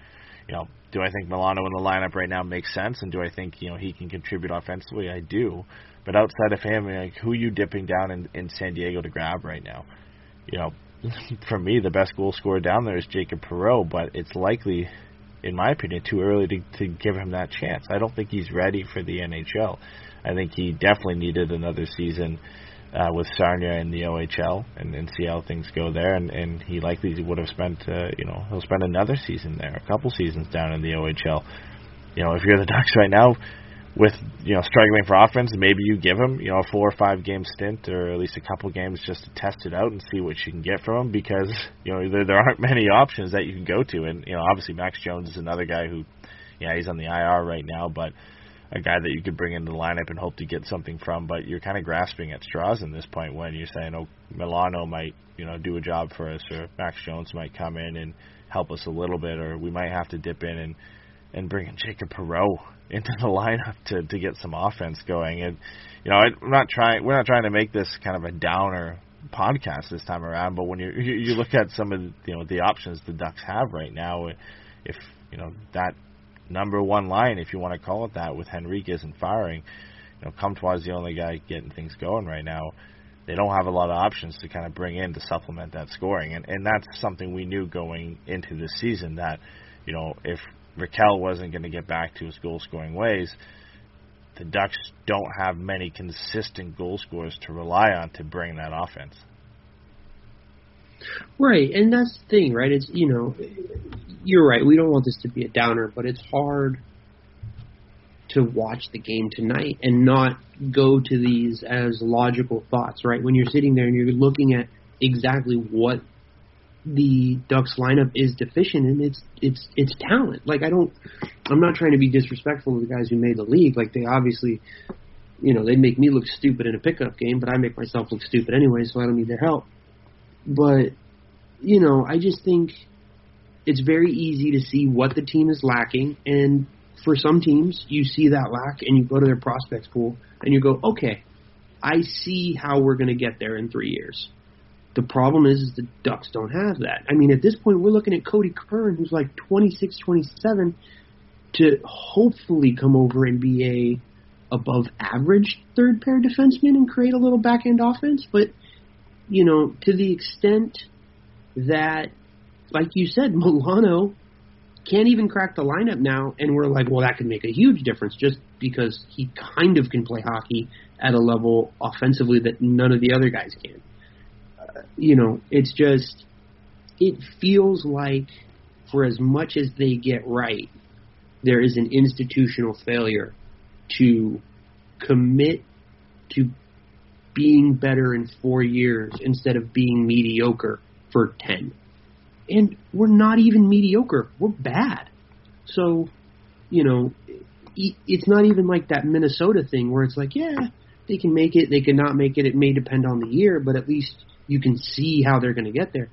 Speaker 3: you know, do I think Milano in the lineup right now makes sense, and do I think you know he can contribute offensively? I do, but outside of him, like who are you dipping down in, in San Diego to grab right now? You know, for me, the best goal scorer down there is Jacob Perreault, but it's likely, in my opinion, too early to, to give him that chance. I don't think he's ready for the NHL. I think he definitely needed another season uh, with Sarnia in the OHL and, and see how things go there. And, and he likely would have spent, uh, you know, he'll spend another season there, a couple seasons down in the OHL. You know, if you're the Ducks right now, with you know struggling for offense, maybe you give him you know a four or five game stint or at least a couple games just to test it out and see what you can get from him because you know there there aren't many options that you can go to and you know obviously Max Jones is another guy who yeah he's on the IR right now but a guy that you could bring into the lineup and hope to get something from. But you're kind of grasping at straws in this point when you're saying, "Oh, Milano might, you know, do a job for us, or Max Jones might come in and help us a little bit, or we might have to dip in and and bring in Jacob Perreault into the lineup to to get some offense going." And you know, I'm not trying. We're not trying to make this kind of a downer podcast this time around, but when you you look at some of the, you know the options the Ducks have right now, if you know that number one line, if you want to call it that, with Henrique isn't firing. You know, Comtois is the only guy getting things going right now. They don't have a lot of options to kind of bring in to supplement that scoring, and and that's something we knew going into the season that, you know, if Rakell wasn't going to get back to his goal scoring ways, the Ducks don't have many consistent goal scorers to rely on to bring that offense.
Speaker 4: Right, and that's the thing, right? It's you know, you're right. We don't want this to be a downer, but it's hard to watch the game tonight and not go to these as logical thoughts, right? When you're sitting there and you're looking at exactly what the Ducks lineup is deficient in, it's it's it's talent. Like I don't, I'm not trying to be disrespectful to the guys who made the league. Like they obviously, you know, they make me look stupid in a pickup game, but I make myself look stupid anyway, so I don't need their help. But you know, I just think it's very easy to see what the team is lacking, and for some teams, you see that lack and you go to their prospects pool and you go, okay, I see how we're going to get there in three years. The problem is, is the Ducks don't have that. I mean, at this point, we're looking at Kodie Curran, who's like 26, 27, to hopefully come over and be a above average third pair defenseman and create a little back end offense. But you know, to the extent that like you said, Milano can't even crack the lineup now, and we're like, well, that could make a huge difference just because he kind of can play hockey at a level offensively that none of the other guys can. You know, it's just, it feels like for as much as they get right, there is an institutional failure to commit to being better in four years instead of being mediocre for 10 and we're not even mediocre. We're bad. So, you know, it's not even like that Minnesota thing where it's like, yeah, they can make it, they can not make it. It may depend on the year, but at least you can see how they're going to get there.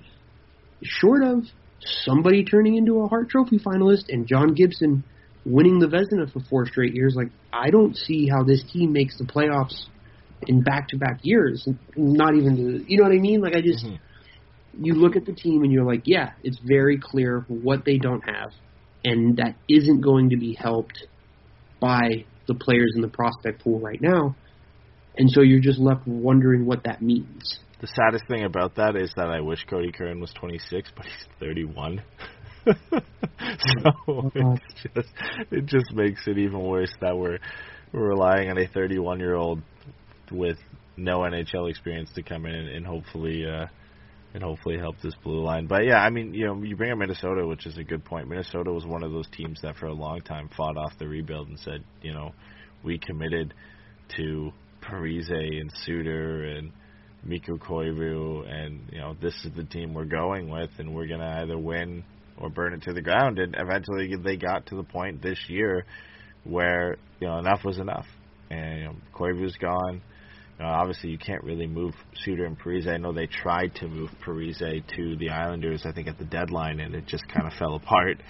Speaker 4: Short of somebody turning into a Hart Trophy finalist and John Gibson winning the Vezina for four straight years, like I don't see how this team makes the playoffs in back to back years. Not even, you know what I mean? Like I just, mm-hmm. you look at the team and you're like, yeah, it's very clear what they don't have, and that isn't going to be helped by the players in the prospect pool right now. And so you're just left wondering what that means.
Speaker 3: The saddest thing about that is that I wish Kodie Curran was 26, but he's 31. so it's just it just makes it even worse that we're we're relying on a 31 year old with no NHL experience to come in and, and hopefully uh, and hopefully help this blue line. But yeah, I mean, you know, you bring up Minnesota, which is a good point. Minnesota was one of those teams that for a long time fought off the rebuild and said, you know, we committed to Parise and Suter and Mikko Koivu, and you know, this is the team we're going with, and we're gonna either win or burn it to the ground. And eventually, they got to the point this year where you know enough was enough, and you know, Koivu's gone. Obviously, you can't really move Suter and Parise. I know they tried to move Parise to the Islanders, I think, at the deadline, and it just kind of fell apart,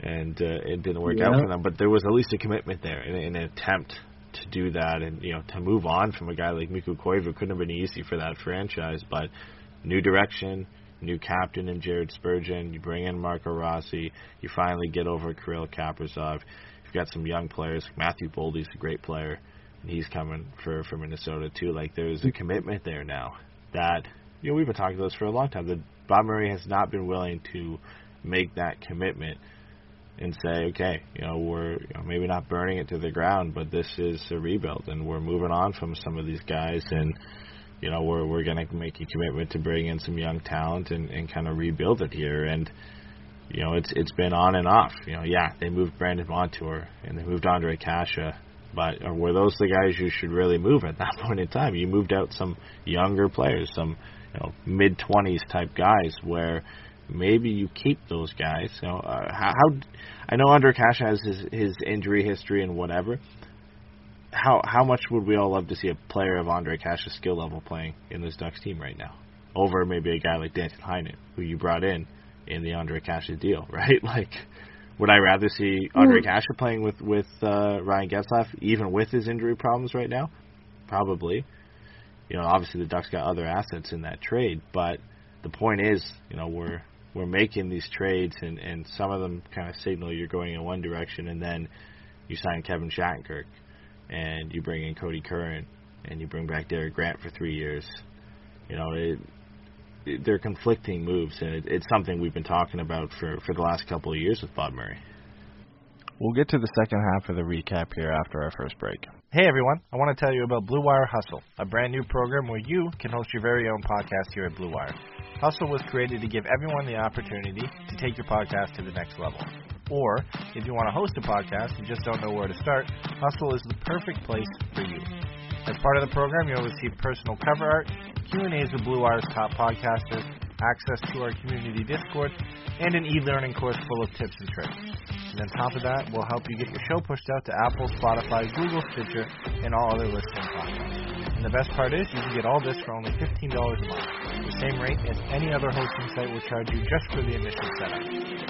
Speaker 3: and uh, it didn't work yeah. out for them. But there was at least a commitment there, in an attempt to do that, and you know, to move on from a guy like Mikko Koivu couldn't have been easy for that franchise. But new direction, new captain in Jared Spurgeon. You bring in Marco Rossi. You finally get over Kirill Kaprizov. You've got some young players. Matthew Boldy's a great player and he's coming for for Minnesota too. Like there's a commitment there now that you know we've been talking about this for a long time. That Bob Murray has not been willing to make that commitment and say, okay, you know, we're you know, maybe not burning it to the ground, but this is a rebuild, and we're moving on from some of these guys, and you know, we're we're going to make a commitment to bring in some young talent and, and kind of rebuild it here, and you know, it's it's been on and off. You know, yeah, they moved Brandon Montour and they moved Ondrej Kase, but uh, were those the guys you should really move at that point in time? You moved out some younger players, some you know mid twenties type guys, where maybe you keep those guys. Know, uh, how, how I know Ondrej Kase has his his injury history and whatever. How how much would we all love to see a player of Ondrej Kase's skill level playing in this Ducks team right now, over maybe a guy like Danton Heinen, who you brought in in the Ondrej Kase deal, right? Like would I rather see Ondrej Kase playing with with uh, Ryan Getzlaf, even with his injury problems right now? Probably. You know, obviously the Ducks got other assets in that trade, but the point is, you know, we're we're making these trades, and and some of them kind of signal you're going in one direction, and then you sign Kevin Shattenkirk, and you bring in Kodie Curran, and you bring back Derek Grant for three years. You know, it, they're conflicting moves, and it, it's something we've been talking about for for the last couple of years with Bob Murray.
Speaker 5: We'll get to the second half of the recap here after our first break.
Speaker 6: Hey everyone, I want to tell you about Blue Wire Hustle, a brand new program where you can host your very own podcast here at Blue Wire. Hustle was created to give everyone the opportunity to take your podcast to the next level. Or, if you want to host a podcast and just don't know where to start, Hustle is the perfect place for you. As part of the program, you'll receive personal cover art, Q&As with Blue Wire's top podcasters, access to our community Discord, and an e-learning course full of tips and tricks. And on top of that, we'll help you get your show pushed out to Apple, Spotify, Google, Stitcher, and all other listening platforms. The best part is, you can get all this for only $15 a month, the same rate as any other hosting site will charge you just for the initial setup.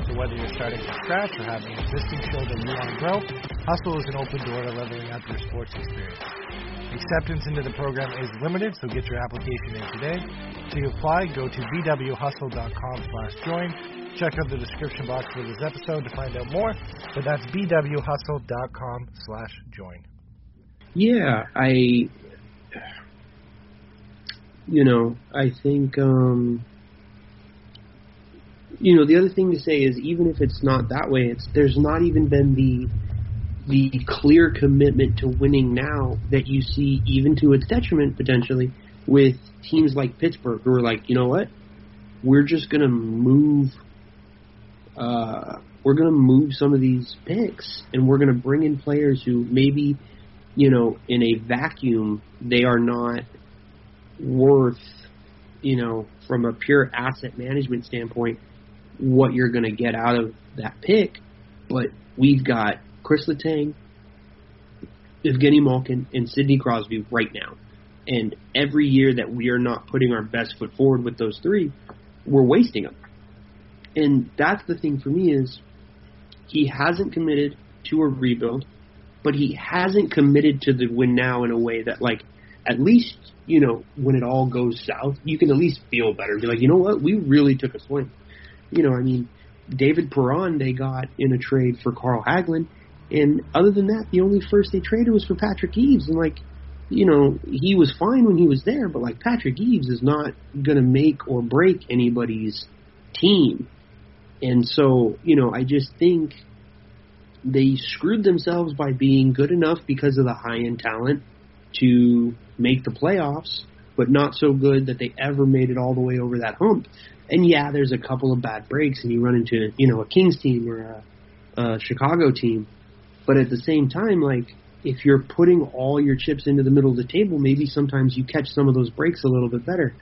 Speaker 6: So whether you're starting from scratch or have an existing show that you want to grow, Hustle is an open door to leveling up your sports experience. Acceptance into the program is limited, so get your application in today. To apply, go to bwhustle.com slash join. Check out the description box for this episode to find out more, but that's bwhustle.com slash join.
Speaker 4: Yeah, I, you know, I think, um, you know, the other thing to say is even if it's not that way, it's there's not even been the the clear commitment to winning now that you see, even to its detriment potentially, with teams like Pittsburgh, who are like, you know what, we're just gonna move. Uh, we're gonna move some of these picks, and we're gonna bring in players who maybe, you know, in a vacuum, they are not worth, you know, from a pure asset management standpoint, what you're gonna get out of that pick. But we've got Chris Letang, Evgeny Malkin, and Sidney Crosby right now. And every year that we are not putting our best foot forward with those three, we're wasting them. And that's the thing for me is he hasn't committed to a rebuild, but he hasn't committed to the win now in a way that like at least you know when it all goes south, you can at least feel better. Be like, you know what, we really took a swing. You know, I mean, David Perron they got in a trade for Carl Hagelin, and other than that, the only first they traded was for Patrick Eaves, and like, you know, he was fine when he was there, but like Patrick Eaves is not going to make or break anybody's team. And so, you know, I just think they screwed themselves by being good enough because of the high end talent to make the playoffs, but not so good that they ever made it all the way over that hump. And yeah, there's a couple of bad breaks, and you run into you know a Kings team or a, a Chicago team, but at the same time, like if you're putting all your chips into the middle of the table, maybe sometimes you catch some of those breaks a little bit better.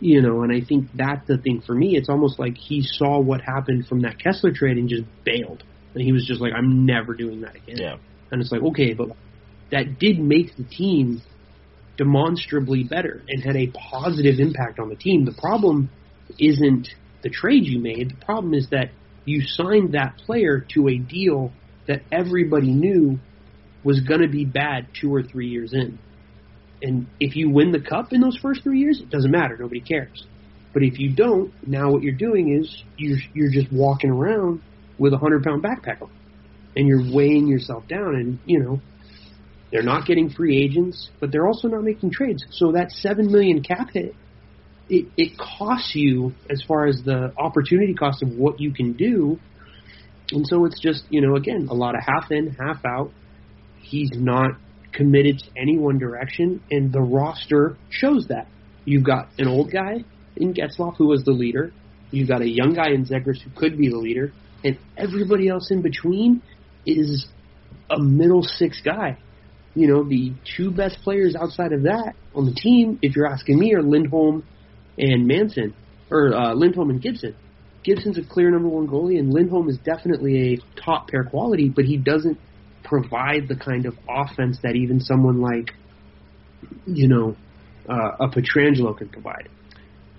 Speaker 4: You know, and I think that's the thing for me. It's almost like he saw what happened from that Kesler trade and just bailed. And he was just like, I'm never doing that again.
Speaker 3: Yeah.
Speaker 4: And it's like, okay, but that did make the team demonstrably better and had a positive impact on the team. The problem isn't the trade you made. The problem is that you signed that player to a deal that everybody knew was going to be bad two or three years in. And if you win the cup in those first three years, it doesn't matter. Nobody cares. But if you don't, now what you're doing is you're you're just walking around with a hundred pound backpack on, and you're weighing yourself down. And you know they're not getting free agents, but they're also not making trades. So that seven million cap hit, it it costs you as far as the opportunity cost of what you can do. And so it's just you know again a lot of half in, half out. He's not committed to any one direction, and the roster shows that. You've got an old guy in Getzlaf who was the leader. You've got a young guy in Zegras who could be the leader, and everybody else in between is a middle six guy. You know, the two best players outside of that on the team, if you're asking me, are Lindholm and Manson, or uh, Lindholm and Gibson. Gibson's a clear number one goalie, and Lindholm is definitely a top pair quality, but he doesn't provide the kind of offense that even someone like, you know, uh, a Pietrangelo can provide,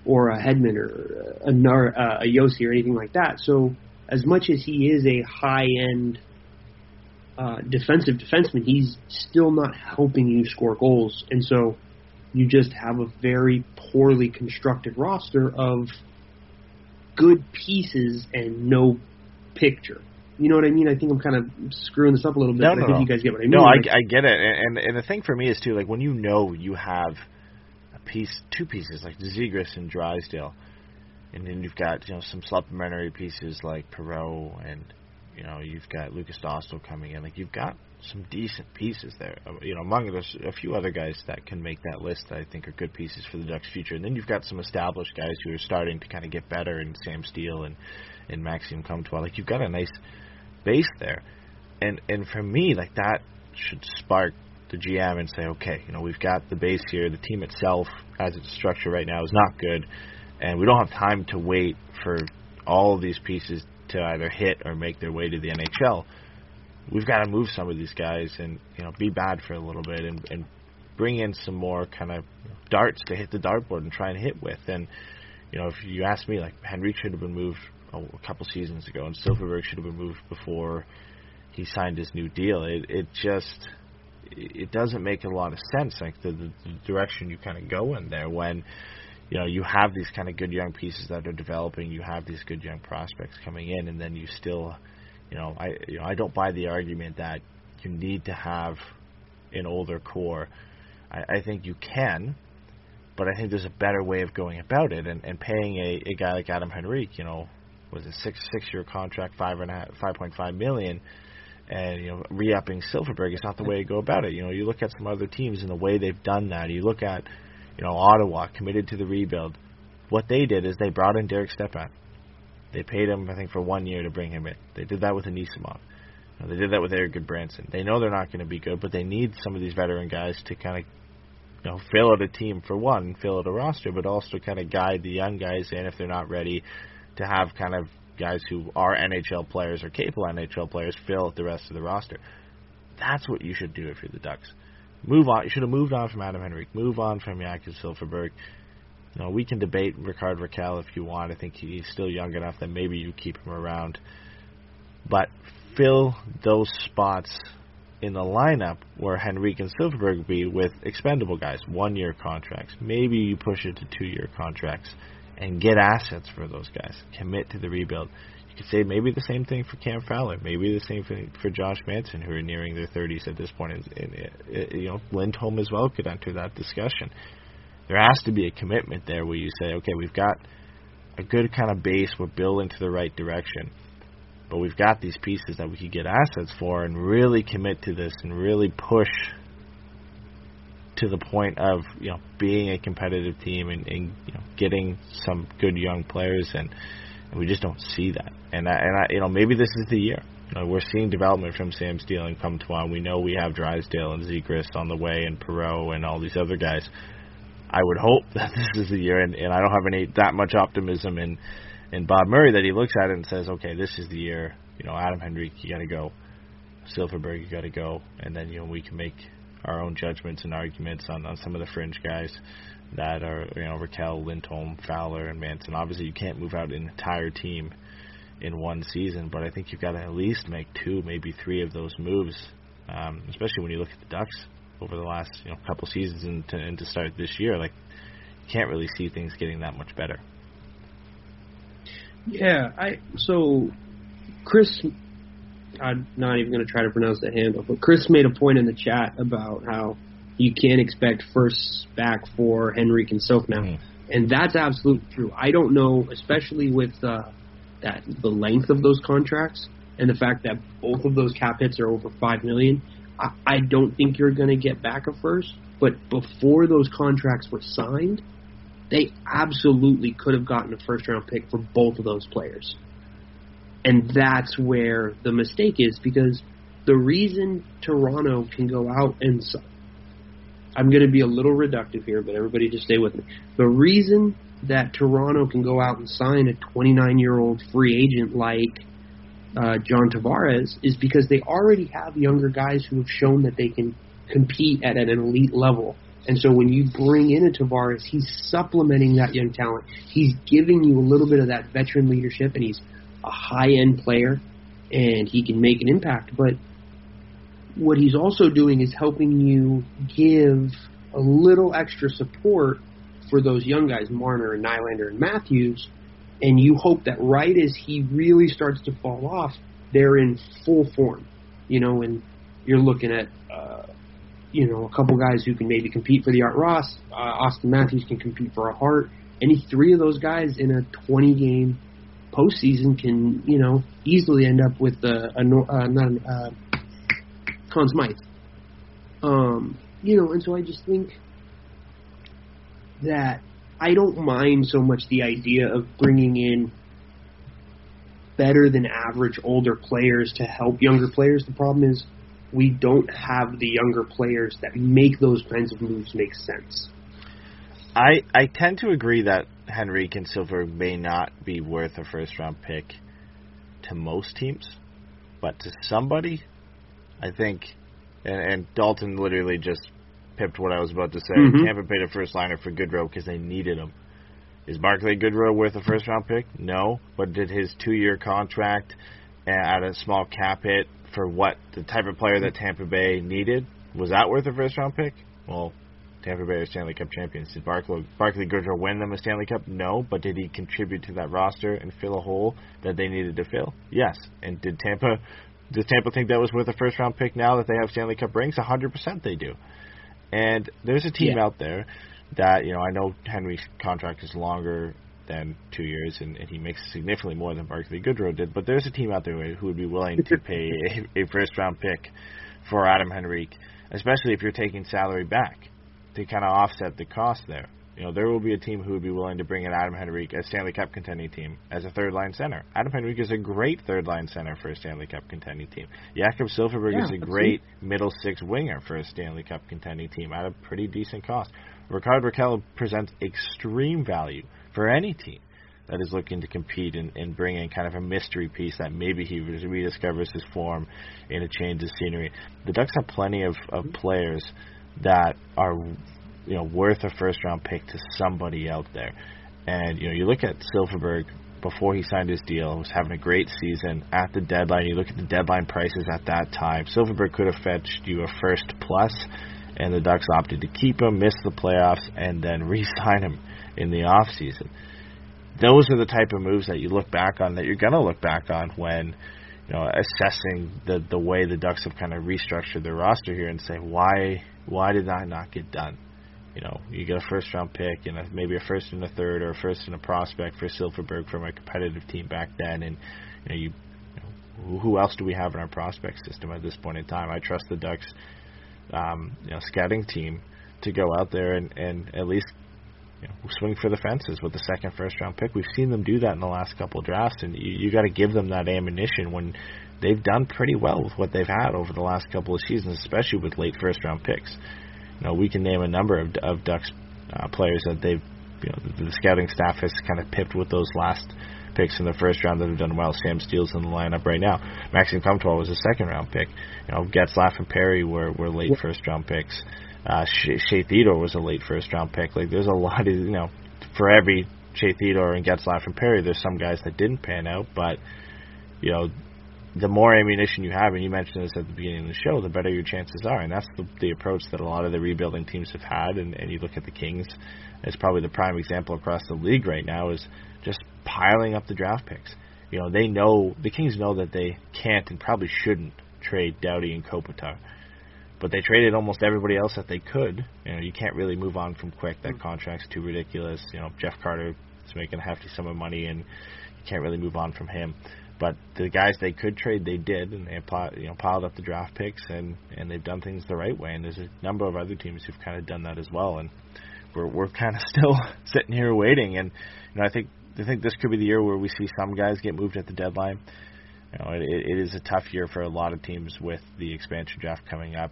Speaker 4: or a Hedman or a, Nar- uh, a Josi or anything like that. So as much as he is a high end uh, defensive defenseman, he's still not helping you score goals, and so you just have a very poorly constructed roster of good pieces and no picture. You know what I mean? I think I'm kind of screwing this up a little bit.
Speaker 3: No, no,
Speaker 4: I think
Speaker 3: no.
Speaker 4: you guys get what I mean.
Speaker 3: No, I,
Speaker 4: Like,
Speaker 3: I get it, and, and and the thing for me is too like when you know you have a piece, two pieces like Zegras and Drysdale, and then you've got you know some supplementary pieces like Perreault, and you know you've got Lukas Dostal coming in. Like you've got some decent pieces there. Uh, You know, among there's a few other guys that can make that list that I think are good pieces for the Ducks' future. And then you've got some established guys who are starting to kind of get better, and Sam Steele and and Maxime Comtois. Like you've got a nice base there. And and for me, like that should spark the GM and say, okay, you know, we've got the base here. The team itself, as it's structured right now, is not good, and we don't have time to wait for all of these pieces to either hit or make their way to the NHL. We've got to move some of these guys and you know be bad for a little bit and and bring in some more kind of darts to hit the dartboard and try and hit with. And you know, if you ask me, like Henrique should have been moved a, a couple seasons ago, and Silfverberg should have been moved before he signed his new deal. It it just it doesn't make a lot of sense, like the, the, the direction you kind of go in there when you know you have these kind of good young pieces that are developing, you have these good young prospects coming in, and then you still, you know, I you know I don't buy the argument that you need to have an older core. I, I think you can, but I think there's a better way of going about it, and, and paying a, a guy like Adam Henrique, you know, was a six six year contract, five and five point five million, and you know, re-upping Silfverberg is not the way to go about it. You know, you look at some other teams and the way they've done that. You look at, you know, Ottawa committed to the rebuild. What they did is they brought in Derek Stepan. They paid him, I think, for one year to bring him in. They did that with Anisimov. They did that with Erik Gudbranson. They know they're not going to be good, but they need some of these veteran guys to kind of, you know, fill out a team for one, fill out a roster, but also kind of guide the young guys in if they're not ready to have kind of guys who are NHL players or capable NHL players fill out the rest of the roster. That's what you should do if you're the Ducks. Move on. You should have moved on from Adam Henrique. Move on from Jakob Silfverberg. You know, we can debate Rickard Rakell if you want. I think he's still young enough that maybe you keep him around. But fill those spots in the lineup where Henrique and Silfverberg be with expendable guys, one year contracts. Maybe you push it to two year contracts and get assets for those guys. Commit to the rebuild. Could say maybe the same thing for Cam Fowler, maybe the same thing for Josh Manson, who are nearing their 30s at this point. And, uh, you know, Lindholm as well could enter that discussion. There has to be a commitment there where you say, okay, we've got a good kind of base, we're building to the right direction but we've got these pieces that we could get assets for and really commit to this and really push to the point of you know being a competitive team and, and you know getting some good young players and, and we just don't see that and I, and I you know maybe this is the year you know, we're seeing development from Sam Steele and Comtois. We know we have Drysdale and Zegras on the way and Perreault and all these other guys. I would hope that this is the year, and, and I don't have any that much optimism in and Bob Murray that he looks at it and says, okay, this is the year. You know, Adam Henrique, you got to go. Silfverberg, you got to go, and then you know we can make our own judgments and arguments on, on some of the fringe guys that are you know Rakell, Lindholm, Fowler, and Manson. Obviously, you can't move out an entire team in one season, but I think you've got to at least make two, maybe three of those moves, um, especially when you look at the Ducks over the last you know couple seasons and to, and to start this year. Like, you can't really see things getting that much better.
Speaker 4: Yeah, I so Chris. I'm not even going to try to pronounce the handle, but Chris made a point in the chat about how you can't expect first back for Henrique and Silk now, mm. and that's absolutely true. I don't know, especially with uh, that the length of those contracts and the fact that both of those cap hits are over five million. I, I don't think you're going to get back a first, but before those contracts were signed, they absolutely could have gotten a first round pick for both of those players. And that's where the mistake is because the reason Toronto can go out and I'm going to be a little reductive here, but everybody just stay with me. The reason that Toronto can go out and sign a 29 year old free agent like uh, John Tavares is because they already have younger guys who have shown that they can compete at an elite level and so when you bring in a Tavares, he's supplementing that young talent. He's giving you a little bit of that veteran leadership, and he's a high end player, and he can make an impact. But what he's also doing is helping you give a little extra support for those young guys, Marner and Nylander and Matthews, and you hope that right as he really starts to fall off, they're in full form. You know, and you're looking at uh, you know, a couple guys who can maybe compete for the Art Ross. Uh, Auston Matthews can compete for a Hart. Any three of those guys in a 20 game postseason can, you know, easily end up with a, a uh, not a uh, Conn Smythe. Um, you know, and so I just think that I don't mind so much the idea of bringing in better than average older players to help younger players. The problem is we don't have the younger players that make those kinds of moves make sense.
Speaker 3: I I tend to agree that Henrique and Silver may not be worth a first round pick to most teams, but to somebody, I think, and, and Dalton literally just pipped what I was about to say. Mm-hmm. Tampa paid a first liner for Goodrow because they needed him. Is Barclay Goodrow worth a first round pick? No, but did his two year contract at a small cap hit for what the type of player that Tampa Bay needed. Was that worth a first round pick? Well, Tampa Bay are Stanley Cup champions. Did Barclay, Barclay Goodrow win them a Stanley Cup? No, but did he contribute to that roster and fill a hole that they needed to fill? Yes. And did Tampa does Tampa think that was worth a first round pick now that they have Stanley Cup rings? A hundred percent they do. And there's a team yeah. out there that, you know, I know Henry's contract is longer than two years, and, and he makes significantly more than Barclay Goodrow did. But there's a team out there who would be willing to pay a, a first round pick for Adam Henrique, especially if you're taking salary back to kind of offset the cost there. You know, there will be a team who would be willing to bring in Adam Henrique, a Stanley Cup contending team, as a third line center. Adam Henrique is a great third line center for a Stanley Cup contending team. Jakob Silfverberg yeah, is a great middle six winger for a Stanley Cup contending team at a pretty decent cost. Rickard Rakell presents extreme value for any team that is looking to compete and, and bring in kind of a mystery piece that maybe he rediscovers his form in a change of scenery. The Ducks have plenty of, of players that are you know worth a first round pick to somebody out there. And you know you look at Silfverberg before he signed his deal, was having a great season. At the deadline, you look at the deadline prices at that time. Silfverberg could have fetched you a first plus, and the Ducks opted to keep him, miss the playoffs, and then re-sign him in the off season. Those are the type of moves that you look back on that you're gonna look back on when you know assessing the the way the Ducks have kind of restructured their roster here and say why why did that not get done? You know, you get a first round pick and a, maybe a first and a third or a first and a prospect for Silfverberg from a competitive team back then, and you know you. you know, who else do we have in our prospect system at this point in time? I trust the Ducks, um, you know, scouting team to go out there and, and at least you know, swing for the fences with the second first round pick. We've seen them do that in the last couple of drafts, and you, you got to give them that ammunition when they've done pretty well with what they've had over the last couple of seasons, especially with late first round picks. You know, we can name a number of, of Ducks uh, players that they've, you know, the, the scouting staff has kind of pipped with those last picks in the first round that have done well. Sam Steele's in the lineup right now. Maxime Comtois was a second round pick. You know, Getzlaf and Perry were, were late first round picks. Uh, Shea, Theodore was a late first round pick. Like, there's a lot of, you know, for every Shea Theodore and Getzlaf and Perry, there's some guys that didn't pan out, but, you know, the more ammunition you have, and you mentioned this at the beginning of the show, the better your chances are. And that's the, the approach that a lot of the rebuilding teams have had. And, and you look at the Kings, it's probably the prime example across the league right now is just piling up the draft picks. You know, they know, the Kings know that they can't and probably shouldn't trade Doughty and Kopitar. But they traded almost everybody else that they could. You know, you can't really move on from Quick. That hmm. contract's too ridiculous. You know, Jeff Carter is making a hefty sum of money, and you can't really move on from him. But the guys they could trade, they did, and they you know piled up the draft picks, and and they've done things the right way. And there's a number of other teams who've kind of done that as well. And we're we're kind of still sitting here waiting. And you know, I think I think this could be the year where we see some guys get moved at the deadline. You know, it, it is a tough year for a lot of teams with the expansion draft coming up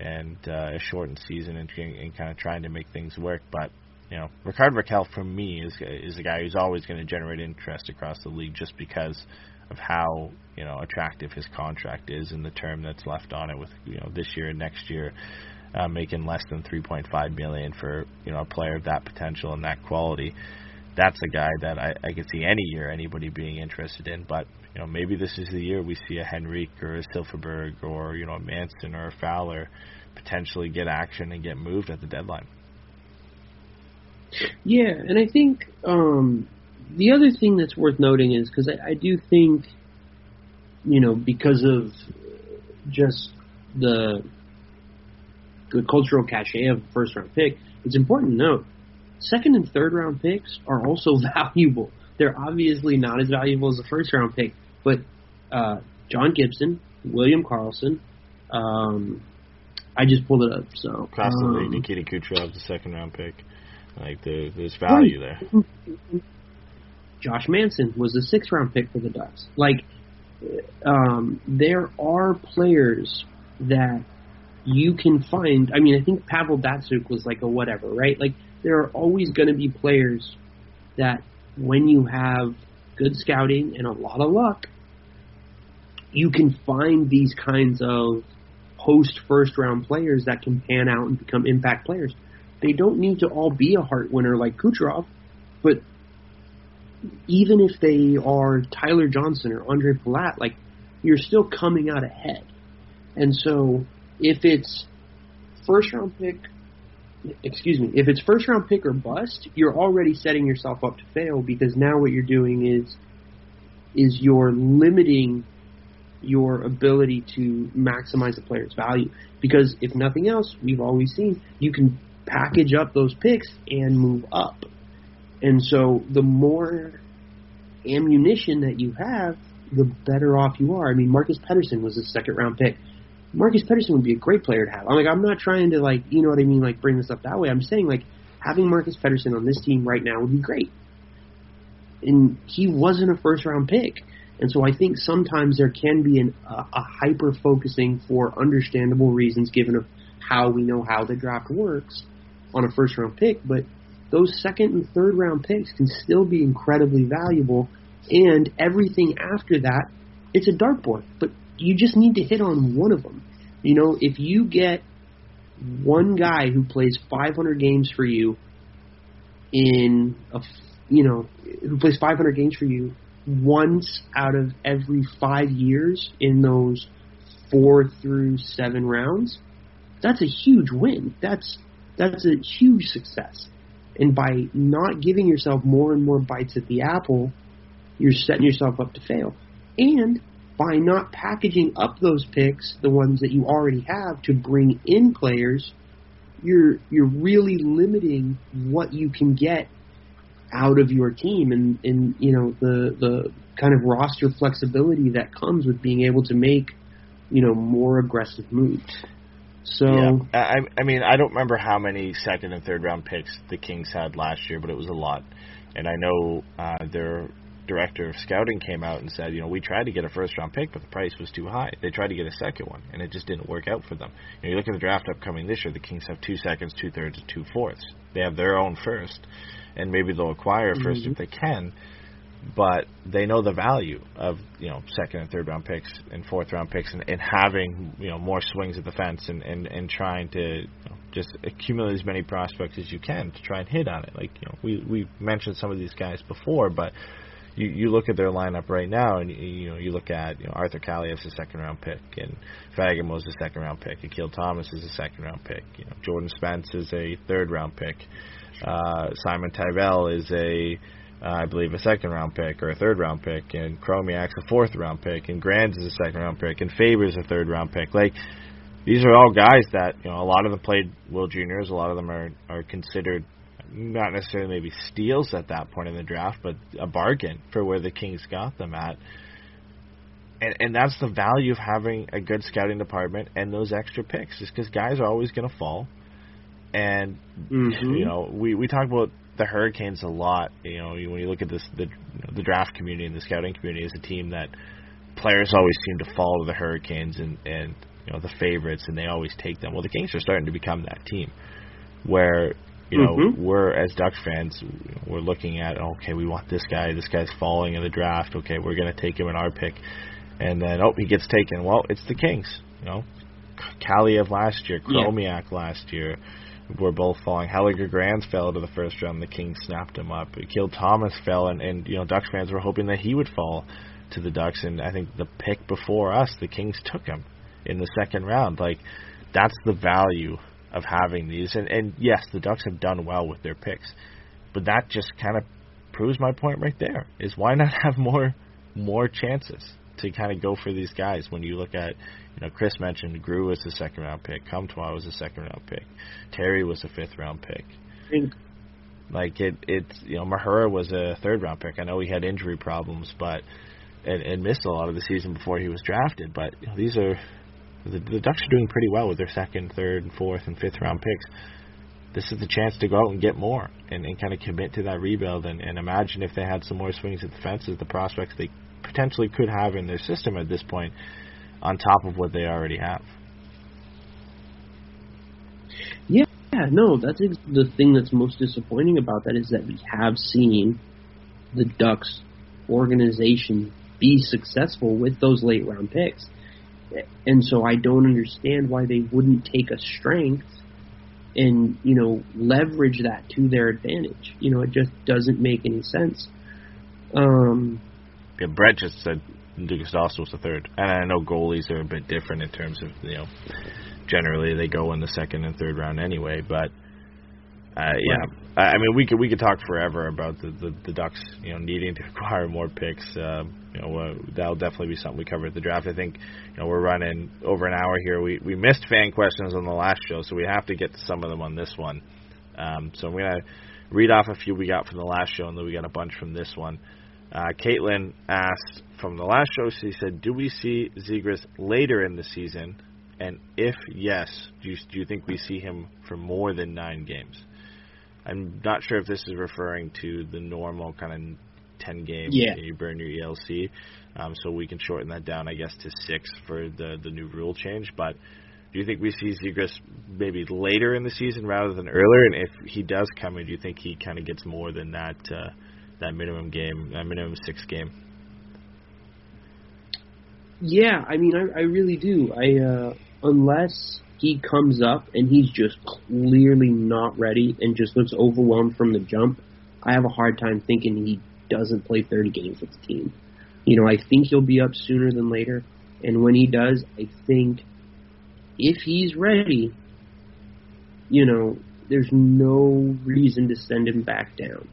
Speaker 3: and uh, a shortened season and, and kind of trying to make things work. But you know, Rickard Rakell for me is is a guy who's always going to generate interest across the league just because of how you know attractive his contract is and the term that's left on it with you know this year and next year. Uh, making less than 3.5 million for you know a player of that potential and that quality, that's a guy that I, I could see any year anybody being interested in. But you know maybe this is the year we see a Henrique or a Silfverberg or you know a Manson or a Fowler potentially get action and get moved at the deadline.
Speaker 4: Yeah, and I think um, the other thing that's worth noting is because I, I do think, you know, because of just the the cultural cachet of first round pick, it's important to note second and third round picks are also valuable. They're obviously not as valuable as a first round pick, but uh, John Gibson, William Karlsson. um, I just pulled it up. So
Speaker 3: the
Speaker 4: um,
Speaker 3: Nikita Kucherov, the second round pick. Like there, there's value there.
Speaker 4: Josh Manson was the sixth round pick for the Ducks. Like, um, there are players that you can find. I mean, I think Pavel Datsyuk was like a whatever, right? Like, there are always going to be players that when you have good scouting and a lot of luck, you can find these kinds of post first round players that can pan out and become impact players. They don't need to all be a Hart winner like Kucherov, but even if they are Tyler Johnson or Ondrej Palat, like you're still coming out ahead. And so if it's first round pick, excuse me, if it's first round pick or bust, you're already setting yourself up to fail because now what you're doing is is you're limiting your ability to maximize the player's value. Because if nothing else, we've always seen you can package up those picks and move up. And so the more ammunition that you have, the better off you are. I mean, Marcus Pettersson was a second round pick. Marcus Pettersson would be a great player to have. I'm like, I'm not trying to like, you know what I mean, like bring this up that way. I'm saying like having Marcus Pettersson on this team right now would be great. And he wasn't a first round pick. And so I think sometimes there can be an, a, a hyper focusing for understandable reasons given of how we know how the draft works on a first round pick, but those second and third round picks can still be incredibly valuable and everything after that it's a dartboard, but you just need to hit on one of them. You know, if you get one guy who plays 500 games for you in a you know, who plays 500 games for you once out of every five years in those four through seven rounds, that's a huge win. That's that's a huge success. And by not giving yourself more and more bites at the apple, you're setting yourself up to fail. And by not packaging up those picks, the ones that you already have, to bring in players, you're you're really limiting what you can get out of your team and, and you know the the kind of roster flexibility that comes with being able to make you know more aggressive moves. So
Speaker 3: yeah. I I mean I don't remember how many second and third round picks the Kings had last year, but it was a lot. And I know uh, director of scouting came out and said, you know, we tried to get a first round pick, but the price was too high. They tried to get a second one, and it just didn't work out for them. You, know, you look at the draft upcoming this year, the Kings have two seconds, two thirds, and two fourths. They have their own first, and maybe they'll acquire 1st
Speaker 4: mm-hmm.
Speaker 3: if they can. But they know the value of you know second and third round picks and fourth round picks, and, and having you know more swings at the fence, and and, and trying to you know, just accumulate as many prospects as you can to try and hit on it. Like you know we we mentioned some of these guys before, but you you look at their lineup right now, and you know you look at you know Arthur Kaliev's a second round pick, and Fagemo's a second round pick, Akil Thomas is a second round pick, you know Jordan Spence is a third round pick, uh, Simon Tyrell is a uh, I believe a second round pick or a third round pick, and Chromiak's a fourth round pick, and Grans is a second round pick, and Faber's a third round pick. Like these are all guys that you know a lot of them played World Juniors, a lot of them are are considered not necessarily maybe steals at that point in the draft, but a bargain for where the Kings got them at. And, and that's the value of having a good scouting department and those extra picks, is because guys are always going to fall. And
Speaker 4: mm-hmm.
Speaker 3: you know, we we talk about the Hurricanes a lot. You know, when you look at this, the the draft community and the scouting community is a team that players always seem to follow the Hurricanes and and you know the favorites, and they always take them. Well, the Kings are starting to become that team where you know,
Speaker 4: mm-hmm.
Speaker 3: we're as Ducks fans, we're looking at okay, we want this guy. This guy's falling in the draft. Okay, we're going to take him in our pick, and then oh, he gets taken. Well, it's the Kings. You know, Kaliev last year, Chromiak yeah. last year. Were both falling. Helge Grans fell to the first round. The Kings snapped him up. Akil Thomas fell, and, and you know Ducks fans were hoping that he would fall to the Ducks. And I think the pick before us, the Kings took him in the second round. Like that's the value of having these. And, and yes, the Ducks have done well with their picks, but that just kind of proves my point right there. Is why not have more more chances to kind of go for these guys when you look at, you know, Chris mentioned Groulx was a second round pick, Comtois was a second round pick, Terry was a fifth round pick. Mm. Like it, it's you know Mahura was a third round pick. I know he had injury problems, but and, and missed a lot of the season before he was drafted. But you know, these are the, the Ducks are doing pretty well with their second, third, and fourth, and fifth round picks. This is the chance to go out and get more and, and kind of commit to that rebuild. And, and imagine if they had some more swings at the fences, the prospects they potentially could have in their system at this point, on top of what they already have.
Speaker 4: Yeah, no, that's the thing that's most disappointing about that is that we have seen the Ducks organization be successful with those late round picks. And so I don't understand why they wouldn't take a strength and, you know, leverage that to their advantage. You know, it just doesn't make any sense. Um,
Speaker 3: yeah, Brett just said DeGustasso was the third. And I know goalies are a bit different in terms of, you know, generally they go in the second and third round anyway, but uh, yeah, I mean, we could we could talk forever about the, the the Ducks, you know, needing to acquire more picks. Uh, you know, uh, that'll definitely be something we cover at the draft. I think, you know, we're running over an hour here. We we missed fan questions on the last show, so we have to get to some of them on this one. Um, so I'm gonna read off a few we got from the last show, and then we got a bunch from this one. Uh, Caitlin asked from the last show. She said, "Do we see Zegras later in the season? And if yes, do you, do you think we see him for more than nine games?" I'm not sure if this is referring to the normal kind of 10 games
Speaker 4: yeah.
Speaker 3: you burn your ELC. Um, so we can shorten that down, I guess, to six for the the new rule change. But do you think we see Zegras maybe later in the season rather than earlier? And if he does come in, do you think he kind of gets more than that uh, that minimum game, that minimum six game?
Speaker 4: Yeah, I mean, I, I really do. I uh, unless he comes up and he's just clearly not ready and just looks overwhelmed from the jump, I have a hard time thinking he doesn't play 30 games with the team. You know, I think he'll be up sooner than later, and when he does, I think if he's ready, you know, there's no reason to send him back down.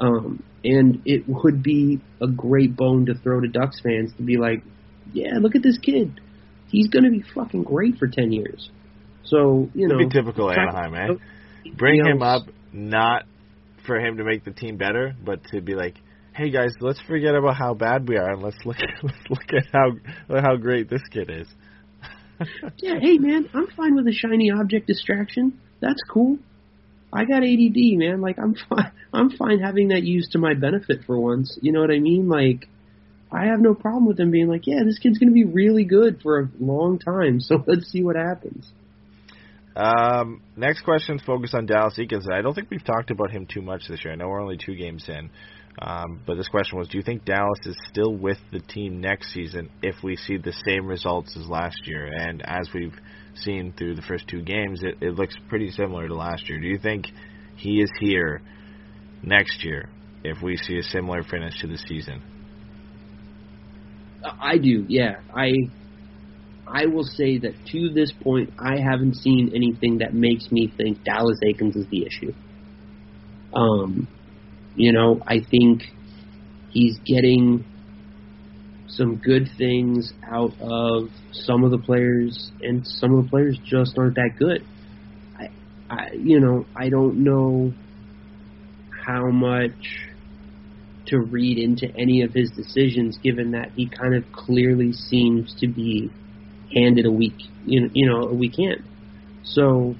Speaker 4: Um, and it would be a great bone to throw to Ducks fans to be like, yeah, look at this kid. He's going to be fucking great for 10 years. So, you know.
Speaker 3: It'd be typical Anaheim, eh? man. Bring him up not for him to make the team better, but to be like, hey guys, let's forget about how bad we are and let's look let's look at how how great this kid is.
Speaker 4: yeah, hey man, I'm fine with a shiny object distraction. That's cool. I got ADD, man. Like I'm fine. I'm fine having that used to my benefit for once. You know what I mean? Like I have no problem with them being like, yeah, this kid's going to be really good for a long time. So let's see what happens.
Speaker 3: Um, next question is focused on Dallas Eakins. I don't think we've talked about him too much this year. I know we're only two games in. Um, but this question was: Do you think Dallas is still with the team next season if we see the same results as last year? And as we've seen through the first two games, it, it looks pretty similar to last year. Do you think he is here next year if we see a similar finish to the season?
Speaker 4: I do, yeah. I I will say that to this point, I haven't seen anything that makes me think Dallas Eakins is the issue. Um, you know, I think he's getting some good things out of some of the players, and some of the players just aren't that good. I, I you know, I don't know how much to read into any of his decisions, given that he kind of clearly seems to be handed a week, you know, you know, a weekend. So,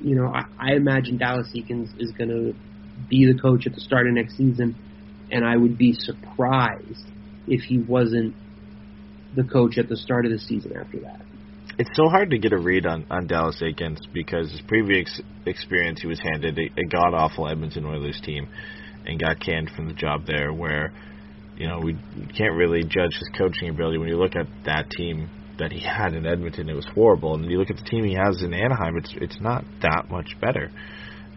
Speaker 4: you know, I, I imagine Dallas Eakins is going to be the coach at the start of next season, and I would be surprised if he wasn't the coach at the start of the season after that.
Speaker 3: It's so hard to get a read on, on Dallas Eakins because his previous experience, he was handed a, a god awful Edmonton Oilers team and got canned from the job there. Where you know we can't really judge his coaching ability when you look at that team that he had in Edmonton. It was horrible, and you look at the team he has in Anaheim. It's it's not that much better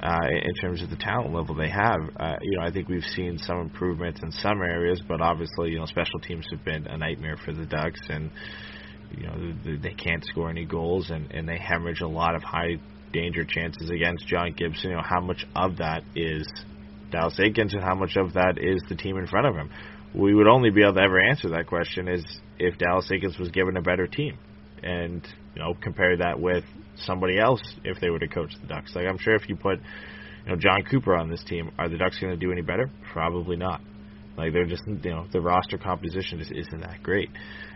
Speaker 3: uh, in terms of the talent level they have. Uh, you know, I think we've seen some improvements in some areas, but obviously, you know, special teams have been a nightmare for the Ducks, and you know they can't score any goals, and and they hemorrhage a lot of high danger chances against John Gibson. You know, how much of that is Dallas Eakins, and how much of that is the team in front of him? We would only be able to ever answer that question is if Dallas Eakins was given a better team and you know compare that with somebody else if they were to coach the Ducks. Like I'm sure if you put you know Jon Cooper on this team, are the Ducks going to do any better? Probably not. Like they're just you know the roster composition just isn't that great.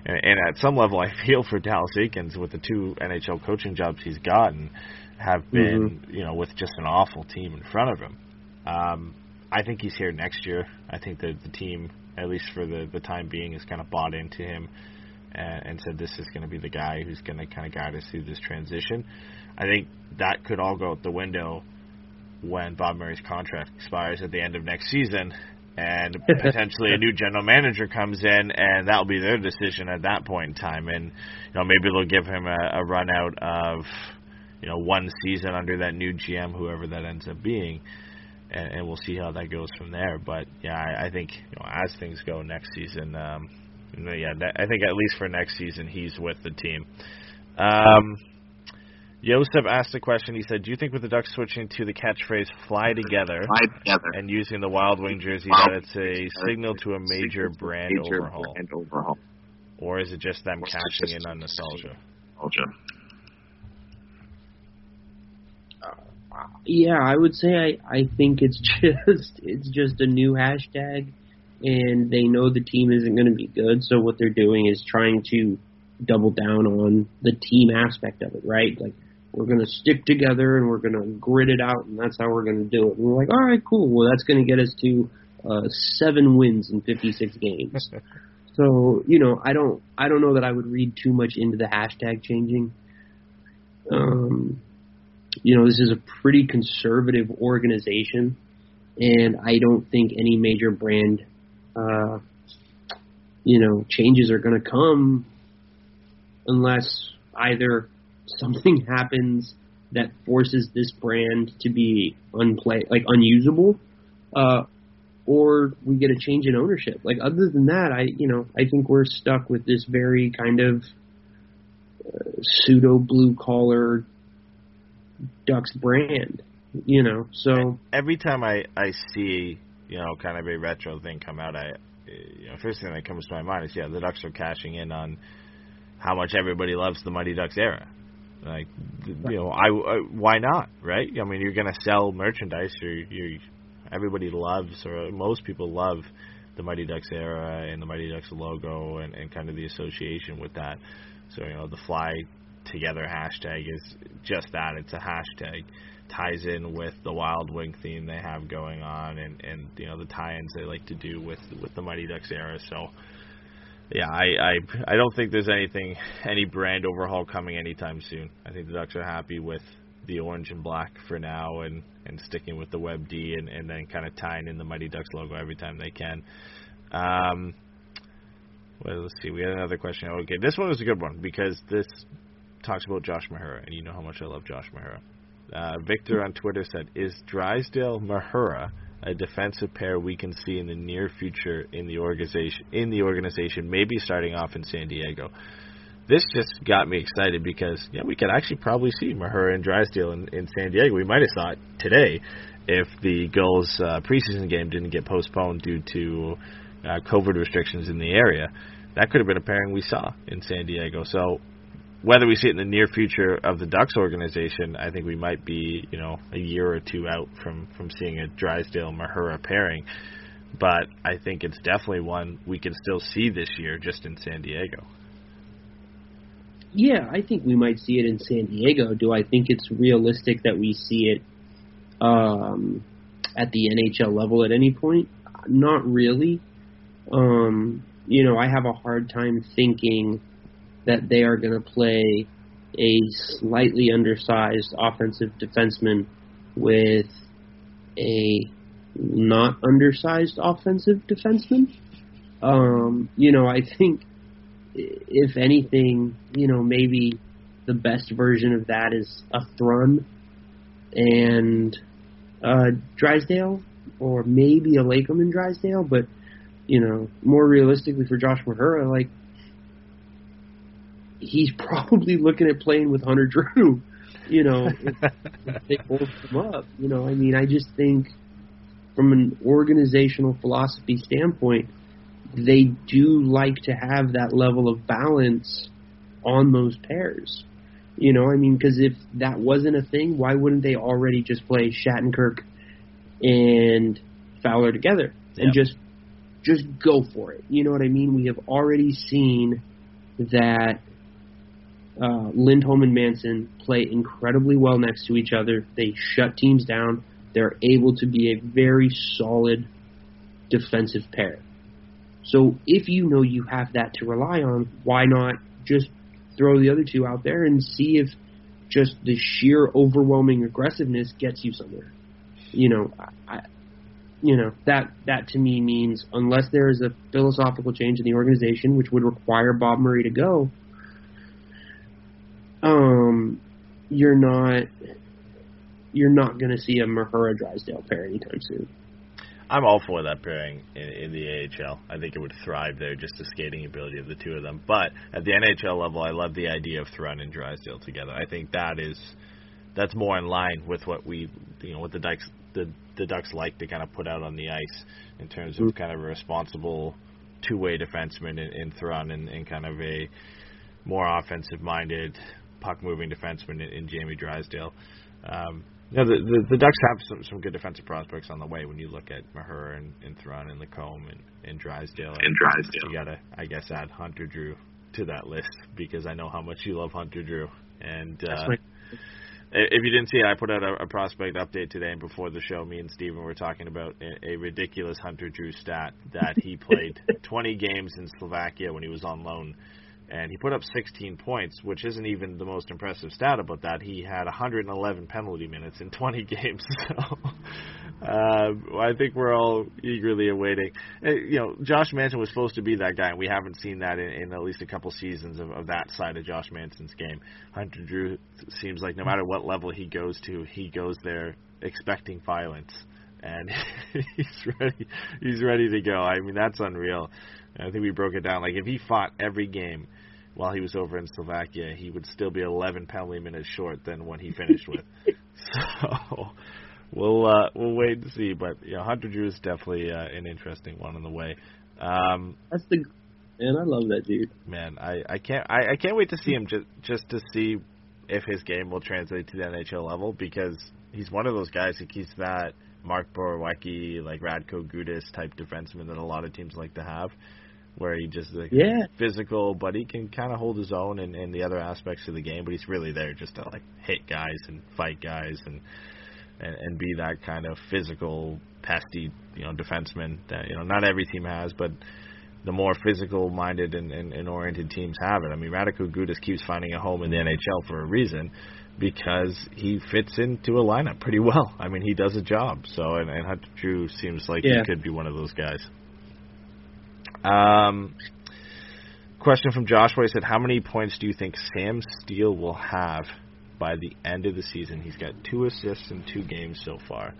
Speaker 3: And, and at some level, I feel for Dallas Eakins with the two NHL coaching jobs he's gotten have been mm-hmm. you know with just an awful team in front of him. Um, I think he's here next year. I think that the team, at least for the the time being, is kind of bought into him and, and said this is going to be the guy who's going to kind of guide us through this transition. I think that could all go out the window when Bob Murray's contract expires at the end of next season and potentially a new general manager comes in and that'll be their decision at that point in time and you know maybe they'll give him a, a run out of you know one season under that new GM whoever that ends up being and, and we'll see how that goes from there but yeah I, I think you know as things go next season um yeah, I think at least for next season he's with the team. Um, Joseph asked a question. He said, "Do you think with the Ducks switching to the catchphrase "Fly together",
Speaker 7: Fly together.
Speaker 3: and using the Wild Wing jersey, that it's a signal to a major brand
Speaker 7: major
Speaker 3: overhaul,
Speaker 7: brand overhaul,
Speaker 3: or is it just them cashing in on nostalgia?"
Speaker 7: nostalgia?
Speaker 4: Yeah, I would say I, I think it's just it's just a new hashtag and they know the team isn't going to be good. So what they're doing is trying to double down on the team aspect of it, right? Like we're going to stick together and we're going to grit it out, and that's how we're going to do it. And we're like, all right, cool. Well, that's going to get us to uh, seven wins in 56 games. so you know, I don't I don't know that I would read too much into the hashtag changing. Um, you know, this is a pretty conservative organization, and I don't think any major brand uh, you know, changes are going to come unless either something happens that forces this brand to be unplay like unusable, uh, or we get a change in ownership. Like other than that, I you know I think we're stuck with this very kind of uh, pseudo blue collar Ducks brand. You know, so
Speaker 3: every time I I see you know kind of a retro thing come out, I you know first thing that comes to my mind is yeah the Ducks are cashing in on how much everybody loves the Mighty Ducks era. Like you know, I, I why not, right? I mean, you're to sell merchandise. You're, you're everybody loves or most people love the Mighty Ducks era and the Mighty Ducks logo and, and kind of the association with that. So you know, the Fly Together hashtag is just that. It's a hashtag ties in with the Wild Wing theme they have going on and and you know the tie-ins they like to do with with the Mighty Ducks era. So yeah, I, I I don't think there's anything any brand overhaul coming anytime soon. I think the Ducks are happy with the orange and black for now and and sticking with the Web D and and then kind of tying in the Mighty Ducks logo every time they can. Um, well, let's see. We had another question. Okay, this one was a good one because this talks about Josh Mahura, and you know how much I love Josh Mahura. Uh, Victor on Twitter said, "Is Drysdale Mahura a defensive pair we can see in the near future in the organization? In the organization, maybe starting off in San Diego." This just got me excited because yeah, we could actually probably see Mahura and Drysdale in, in San Diego. We might have saw it today if the Gulls uh, preseason game didn't get postponed due to uh, COVID restrictions in the area. That could have been a pairing we saw in San Diego. So whether we see it in the near future of the Ducks organization, I think we might be, you know, a year or two out from from seeing a Drysdale Mahura pairing. But I think it's definitely one we can still see this year, just in San Diego.
Speaker 4: Yeah, I think we might see it in San Diego. Do I think it's realistic that we see it um, at the NHL level at any point? Not really. Um, you know, I have a hard time thinking that they are going to play a slightly undersized offensive defenseman with a not undersized offensive defenseman. Um, you know, I think if anything, you know, maybe the best version of that is a Thrun and uh, Drysdale, or maybe a Lacombe and Drysdale, but you know, more realistically for Josh Mahura, like he's probably looking at playing with Hunter Drew. You know, if, if they both come up. You know, I mean, I just think from an organizational philosophy standpoint, they do like to have that level of balance on those pairs. You know, I mean, because if that wasn't a thing, why wouldn't they already just play Shattenkirk and Fowler together and yep. just just go for it? You know what I mean? We have already seen that uh, Lindholm and Manson play incredibly well next to each other. They shut teams down. They're able to be a very solid defensive pair. So if you know you have that to rely on, why not just throw the other two out there and see if just the sheer overwhelming aggressiveness gets you somewhere? You know, I, you know that that to me means unless there is a philosophical change in the organization, which would require Bob Murray to go, um, you're not you're not going to see a Mahura Drysdale pair anytime soon.
Speaker 3: I'm all for that pairing in, in the AHL. I think it would thrive there, just the skating ability of the two of them. But at the NHL level, I love the idea of Thrun and Drysdale together. I think that is that's more in line with what we, you know, what the Ducks the the Ducks like to kind of put out on the ice in terms of mm-hmm. kind of a responsible two-way defenseman in, in Thrun and, and kind of a more offensive-minded puck-moving defenseman in, in Jamie Drysdale. Um, you know, the, the, the Ducks have some, some good defensive prospects on the way when you look at Mahura and, and Thrun and Lacombe and, and Drysdale. And,
Speaker 7: and Drysdale.
Speaker 3: You gotta, I guess, add Hunter Drew to that list because I know how much you love Hunter Drew. And uh, if you didn't see it, I put out a, a, prospect update today, and before the show, me and Steven were talking about a, a ridiculous Hunter Drew stat that he played 20 games in Slovakia when he was on loan and he put up 16 points, which isn't even the most impressive stat about that. He had 111 penalty minutes in 20 games. So uh, I think we're all eagerly awaiting. Uh, you know, Josh Manson was supposed to be that guy, and we haven't seen that in, in at least a couple seasons of, of that side of Josh Manson's game. Hunter Drew seems like no matter what level he goes to, he goes there expecting violence and he's ready. He's ready to go. I mean, that's unreal. I think we broke it down. Like if he fought every game while he was over in Slovakia, he would still be 11 penalty minutes short than what he finished with. so we'll uh, we'll wait and see. But yeah, Hunter Drew is definitely uh, an interesting one on the way. Um,
Speaker 4: That's the man. I love that dude.
Speaker 3: man, I, I can't I, I can't wait to see him just just to see if his game will translate to the NHL level because he's one of those guys who keeps that Mark Borowiecki, like Radko Gudas type defenseman that a lot of teams like to have, where he just like
Speaker 4: Yeah.
Speaker 3: physical, but he can kind of hold his own in, in the other aspects of the game. But he's really there just to like hit guys and fight guys and and, and be that kind of physical, pesty, you know, defenseman that you know not every team has, but the more physical minded and, and, and oriented teams have it. I mean, Radko Gudas keeps finding a home in the NHL for a reason because he fits into a lineup pretty well. I mean, he does a job. So, and, and Hunter Drew seems like
Speaker 4: Yeah.
Speaker 3: he could be one of those guys. Um, question from Joshua he said, How many points do you think Sam Steele will have by the end of the season? He's got two assists in two games so far.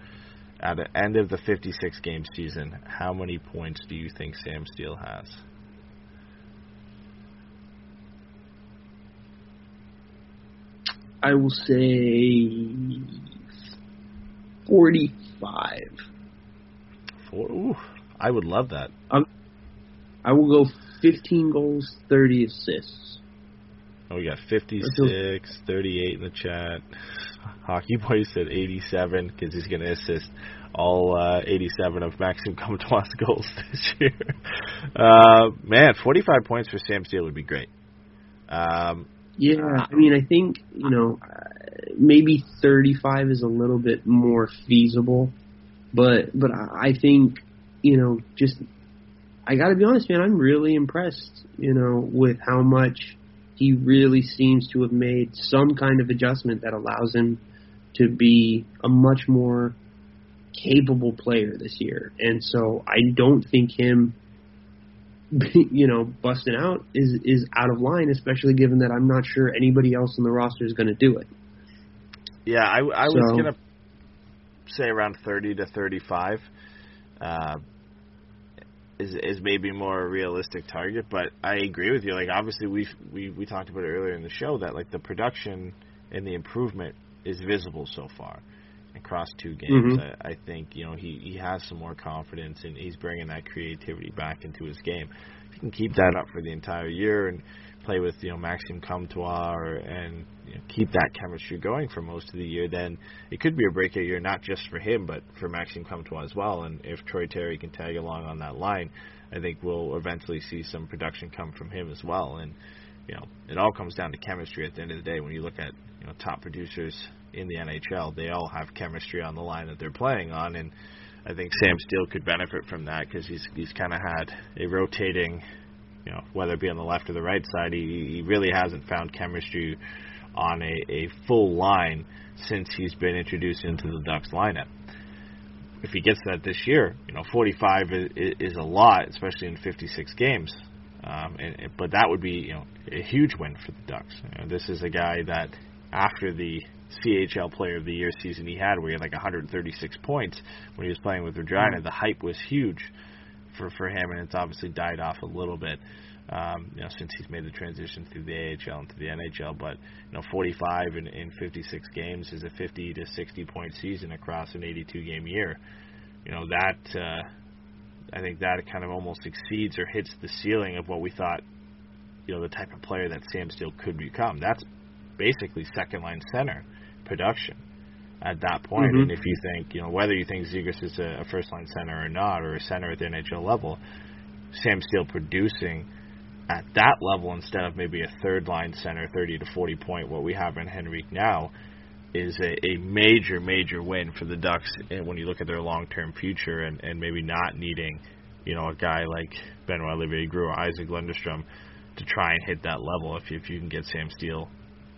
Speaker 3: At the end of the 56 game season, how many points do you think Sam Steele has?
Speaker 4: I will say forty-five.
Speaker 3: Four? Ooh, I would love that.
Speaker 4: I will go fifteen goals, thirty assists.
Speaker 3: Oh, we got 56, 38 in the chat. Hockey Boy said 87 because he's going to assist all uh, 87 of Maxime Comtois' goals this year. Uh, man, 45 points for Sam Steele would be great. Um,
Speaker 4: Yeah, I mean, I think you know uh, maybe thirty-five is a little bit more feasible, but but I think you know just I got to be honest, man. I'm really impressed, you know, with how much he really seems to have made some kind of adjustment that allows him to be a much more capable player this year. And so I don't think him you know, busting out is is out of line, especially given that I'm not sure anybody else on the roster is going to do it.
Speaker 3: yeah, I, I was going to say around 30 to 35 uh, is is maybe more a realistic target, but I agree with you. Like obviously we we we talked about it earlier in the show that like the production and the improvement is visible so far across two games.
Speaker 4: Mhm.
Speaker 3: I, I think you know he he has some more confidence and he's bringing that creativity back into his game. If he can keep that up for the entire year and play with you know Maxime Comtois and you know, keep that chemistry going for most of the year, then it could be a breakout year not just for him but for Maxime Comtois as well. And if Troy Terry can tag along on that line, I think we'll eventually see some production come from him as well. And you know, it all comes down to chemistry at the end of the day. When you look at you know top producers in the NHL, they all have chemistry on the line that they're playing on, and I think Sam Steele could benefit from that because he's he's kind of had a rotating, you know, whether it be on the left or the right side, he he really hasn't found chemistry on a, a full line since he's been introduced into the Ducks lineup. If he gets that this year, you know, 45 is, is a lot, especially in 56 games. Um, and, but that would be you know a huge win for the Ducks. You know, this is a guy that after the CHL Player of the Year season he had, where he had like 136 points when he was playing with Regina, the hype was huge for for him, and it's obviously died off a little bit. Um, you know, since he's made the transition through the AHL into the NHL, but you know, 45 in, in 56 games is a 50 to 60 point season across an 82 game year. You know that uh, I think that kind of almost exceeds or hits the ceiling of what we thought, you know, the type of player that Sam Steele could become. That's basically second line center production at that point.
Speaker 4: Mhm.
Speaker 3: And if you think, you know, whether you think Zegras is a, a first line center or not, or a center at the NHL level, Sam Steele producing at that level instead of maybe a third line center, 30 to 40 point, what we have in Henrique now, is a, a major, major win for the Ducks and when you look at their long term future and, and maybe not needing, you know, a guy like Benoit Olivier Groulx or Isac Lundeström to try and hit that level if you, if you can get Sam Steele,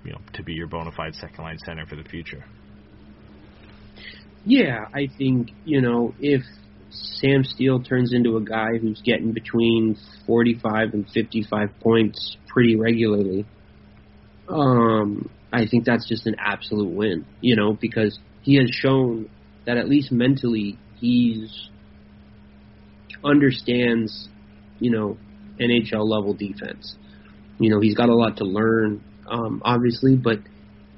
Speaker 3: you know, to be your bona fide second line center for the future.
Speaker 4: Yeah, I think you know if Sam Steele turns into a guy who's getting between 45 and 55 points pretty regularly, um, I think that's just an absolute win. You know, because he has shown that at least mentally he's understands, you know, NHL level defense. You know, he's got a lot to learn, um, obviously, but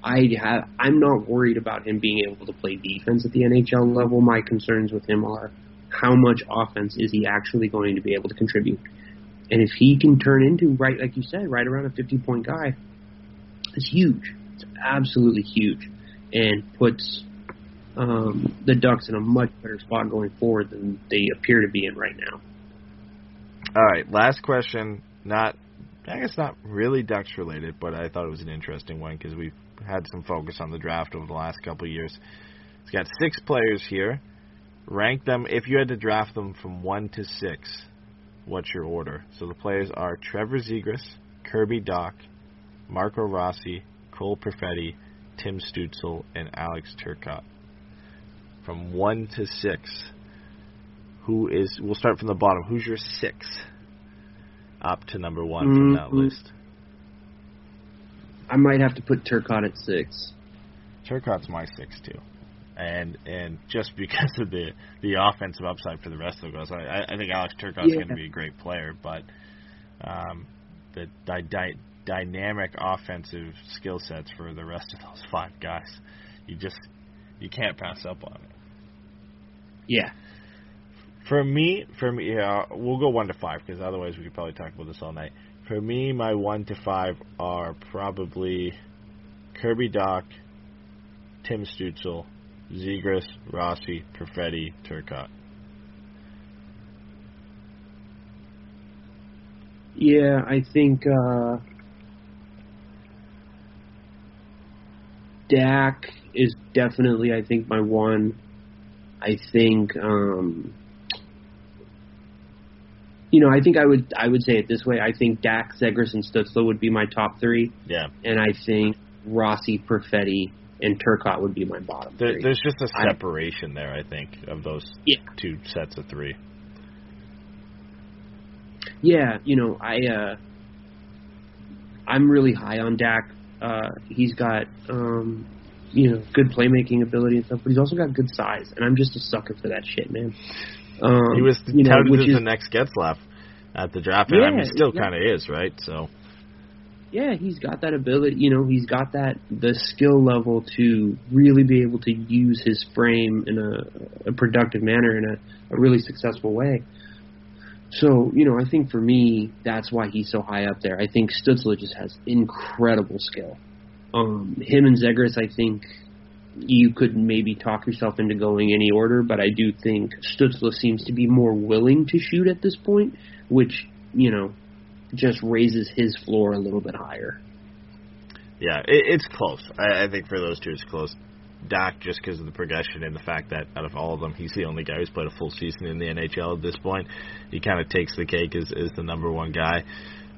Speaker 4: I have I'm not worried about him being able to play defense at the NHL level. My concerns with him are how much offense is he actually going to be able to contribute? And if he can turn into right like you said, right around a 50 point guy, it's huge. It's absolutely huge, and puts um, the Ducks in a much better spot going forward than they appear to be in right now.
Speaker 3: All right, last question. Not, I guess not really Ducks related, but I thought it was an interesting one because we've had some focus on the draft over the last couple of years. It's got six players here. Rank them if you had to draft them from one to six. What's your order? So the players are Trevor Zegras, Kirby Dach, Marco Rossi, Cole Perfetti, Tim Stützle, and Alex Turcotte. From one to six. Who is? We'll start from the bottom. Who's your six? Up to number one from that
Speaker 4: Mhm.
Speaker 3: list.
Speaker 4: I might have to put Turcotte at six.
Speaker 3: Turcotte's my six too, and and just because of the the offensive upside for the rest of the guys, I I think Alex Turcotte's
Speaker 4: Yeah.
Speaker 3: going to be a great player, but um, the dy- dy- dynamic offensive skill sets for the rest of those five guys, you just you can't pass up on it.
Speaker 4: Yeah.
Speaker 3: For me, for me, yeah, we'll go one to five because otherwise we could probably talk about this all night. For me, my one to five are probably Kirby Dach, Tim Stützle, Zegras, Rossi, Perfetti, Turcotte.
Speaker 4: Yeah, I think uh Dach is definitely I think my one. I think um you know, I think I would I would say it this way. I think Dach, Zegras, and Stützle would be my top three,
Speaker 3: Yeah,
Speaker 4: and I think Rossi, Perfetti, and Turcotte would be my bottom
Speaker 3: there,
Speaker 4: three.
Speaker 3: there's just a separation there. I think of those
Speaker 4: Yeah.
Speaker 3: two sets of three.
Speaker 4: Yeah, you know, I uh I'm really high on Dach. Uh he's got um you know, good playmaking ability and stuff, but he's also got good size and I'm just a sucker for that shit, man. Um
Speaker 3: he was
Speaker 4: you know,
Speaker 3: touted
Speaker 4: which
Speaker 3: as
Speaker 4: is
Speaker 3: the next Getzlaf at the draft, and I mean, still
Speaker 4: yeah.
Speaker 3: kind of is, right? So
Speaker 4: yeah, he's got that ability, you know, he's got that the skill level to really be able to use his frame in a, a productive manner in a, a really successful way. So, you know, I think for me, that's why he's so high up there. I think Stützle just has incredible skill. Um, him and Zegras, I think you could maybe talk yourself into going any order, but I do think Stützle seems to be more willing to shoot at this point, which, you know, just raises his floor a little bit higher.
Speaker 3: Yeah, it, it's close. I, I think for those two, it's close. Dach, just because of the progression and the fact that out of all of them, he's the only guy who's played a full season in the NHL at this point. He kind of takes the cake as, as the number one guy.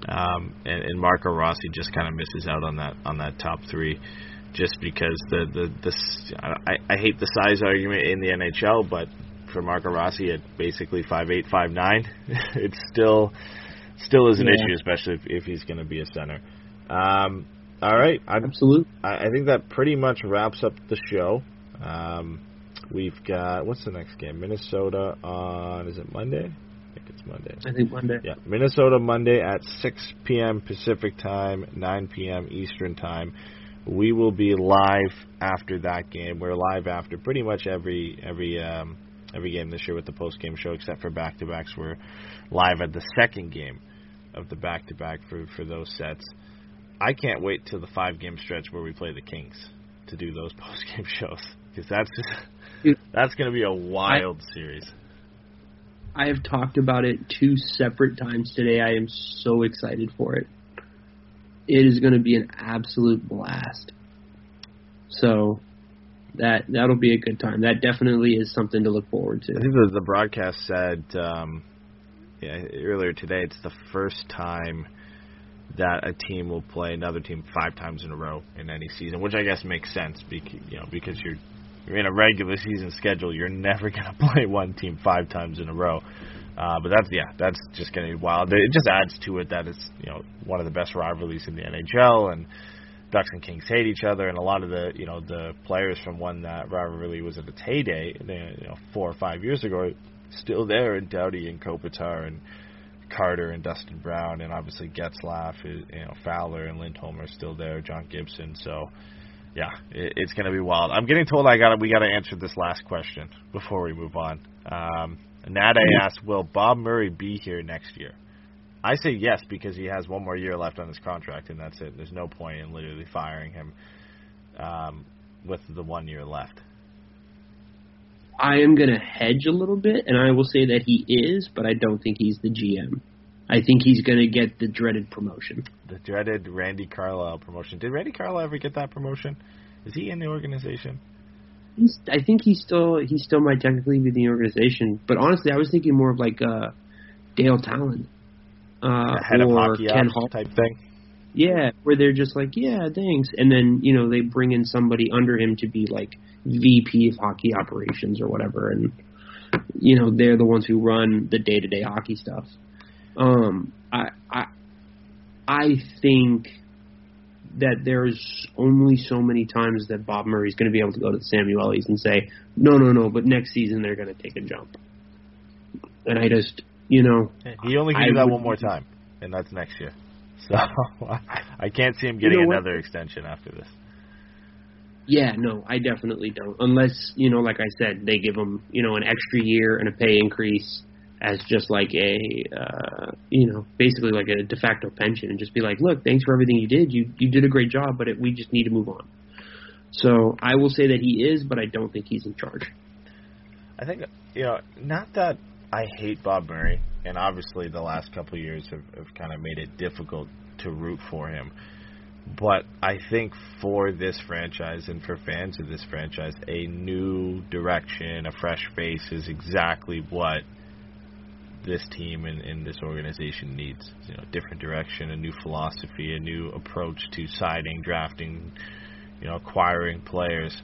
Speaker 3: Um, and, and Marco Rossi just kind of misses out on that on that top three, just because the the the s- I, I hate the size argument in the NHL, but for Marco Rossi at basically five eight five nine, it still still is an
Speaker 4: Yeah.
Speaker 3: issue, especially if, if he's going to be a center. Um, all right, I'm
Speaker 4: Absolutely.
Speaker 3: I, I think that pretty much wraps up the show. Um, we've got what's the next game? Minnesota on is it Monday? I think it's Monday.
Speaker 4: I think Monday.
Speaker 3: Yeah, Minnesota Monday at 6 p.m. Pacific time, 9 p.m. Eastern time. We will be live after that game. We're live after pretty much every every um, every game this year with the post game show, except for back to backs. We're live at the second game of the back to back for for those sets. I can't wait till the five game stretch where we play the Kings to do those post game shows because that's
Speaker 4: Dude.
Speaker 3: that's going to be a wild series.
Speaker 4: I have talked about it two separate times today. I am so excited for it. It is going to be an absolute blast. So that that'll be a good time. That definitely is something to look forward to.
Speaker 3: I think the, the broadcast said um, yeah, earlier today it's the first time that a team will play another team five times in a row in any season, which I guess makes sense because you know because you're you're in a regular season schedule, you're never going to play one team five times in a row. Uh, but that's yeah, that's just to be wild. It just adds to it that it's you know one of the best rivalries in the NHL, and Ducks and Kings hate each other, and a lot of the you know the players from when that rivalry was at its heyday, you know, four or five years ago, still there, and Doughty and Kopitar and Carter and Dustin Brown, and obviously Getzlaf, you know, Fowler and Lindholm are still there, John Gibson. So, yeah, it, it's going to be wild. I'm getting told I got we got to answer this last question before we move on. Um, Nade asked, "Will Bob Murray be here next year?" I say yes because he has one more year left on his contract, and that's it. There's no point in literally firing him um, with the one year left.
Speaker 4: I am going to hedge a little bit, and I will say that he is, but I don't think he's the GM. I think he's going to get the dreaded promotion.
Speaker 3: The dreaded Randy Carlyle promotion. Did Randy Carlyle ever get that promotion? Is he in the organization?
Speaker 4: He's, I think he still he still might technically be the organization, but honestly, I was thinking more of like uh, Dale Tallon uh,
Speaker 3: head
Speaker 4: or
Speaker 3: of hockey
Speaker 4: Ken Hall.
Speaker 3: type thing.
Speaker 4: Yeah, where they're just like, yeah, thanks, and then you know they bring in somebody under him to be like VP of hockey operations or whatever, and you know they're the ones who run the day to day hockey stuff. Um, I I I think that there's only so many times that Bob Murray's going to be able to go to the Samuelis and say, no, no, no, but next season they're going to take a jump, and I just you know
Speaker 3: He only can do that
Speaker 4: would-
Speaker 3: one more time, and that's next year. So I can't see him getting
Speaker 4: know
Speaker 3: another extension after this.
Speaker 4: Yeah, no, I definitely don't. Unless, you know, like I said, they give him, you know, an extra year and a pay increase as just like a, uh, you know, basically like a de facto pension and just be like, look, thanks for everything you did. You you did a great job, but it, we just need to move on. So I will say that he is, but I don't think he's in charge.
Speaker 3: I think you know, not that I hate Bob Murray, and obviously the last couple of years have, have kind of made it difficult to root for him. But I think for this franchise and for fans of this franchise, a new direction, a fresh face is exactly what this team and, and this organization needs. You know, different direction, a new philosophy, a new approach to signing, drafting, you know, acquiring players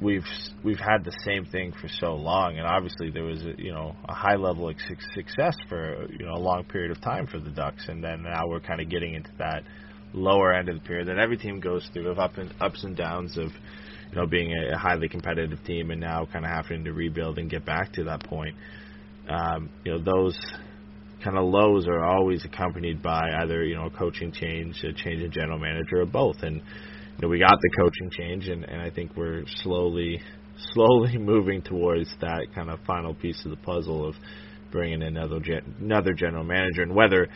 Speaker 3: we've we've had the same thing for so long, and obviously there was a, you know a high level of suc- success for you know a long period of time for the Ducks, and then now we're kind of getting into that lower end of the period that every team goes through of up and ups and downs of you know being a highly competitive team and now kind of having to rebuild and get back to that point. Um, you know those kind of lows are always accompanied by either you know a coaching change, a change in general manager, or both, and you know, we got the coaching change, and, and I think we're slowly, slowly moving towards that kind of final piece of the puzzle of bringing in another gen- another general manager, and whether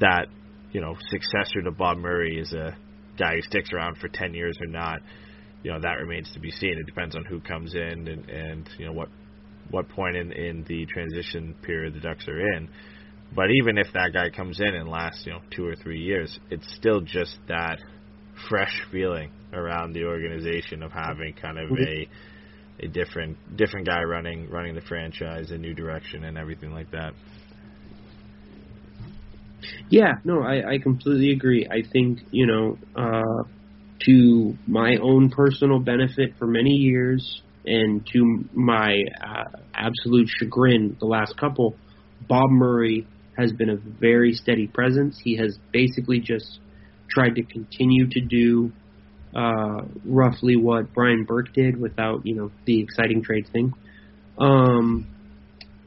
Speaker 3: that you know successor to Bob Murray is a guy who sticks around for ten years or not, you know that remains to be seen. It depends on who comes in and and you know what what point in in the transition period the Ducks are in. But even if that guy comes in and lasts, you know, two or three years, it's still just that fresh feeling around the organization of having kind of a a different different guy running running the franchise, a new direction, and everything like that.
Speaker 4: Yeah, no, I, I completely agree. I think, you know, uh, to my own personal benefit for many years and to my uh, absolute chagrin the last couple, Bob Murray has been a very steady presence. He has basically just tried to continue to do uh, roughly what Brian Burke did without, you know, the exciting trade thing. Um,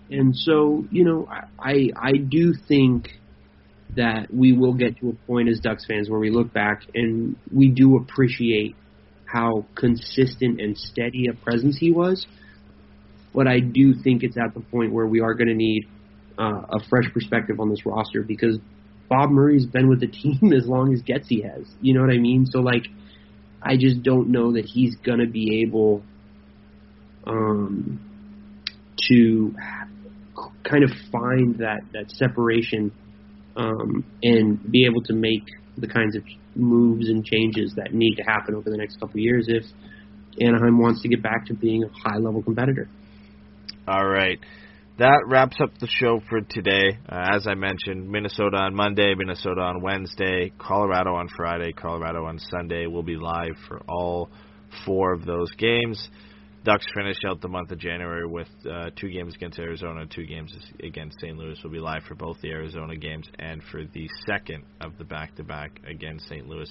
Speaker 4: and so, you know, I, I, I do think that we will get to a point as Ducks fans where we look back and we do appreciate how consistent and steady a presence he was. But I do think it's at the point where we are going to need uh, a fresh perspective on this roster because Bob Murray's been with the team as long as Getzey has. You know what I mean? So like, I just don't know that he's going to be able um, to kind of find that that separation um, and be able to make the kinds of moves and changes that need to happen over the next couple years if Anaheim wants to get back to being a high level competitor.
Speaker 3: All right. That wraps up the show for today. Uh, as I mentioned, Minnesota on Monday, Minnesota on Wednesday, Colorado on Friday, Colorado on Sunday. We'll be live for all four of those games. Ducks finish out the month of January with uh, two games against Arizona, two games against St. Louis. We'll be live for both the Arizona games and for the second of the back-to-back against St. Louis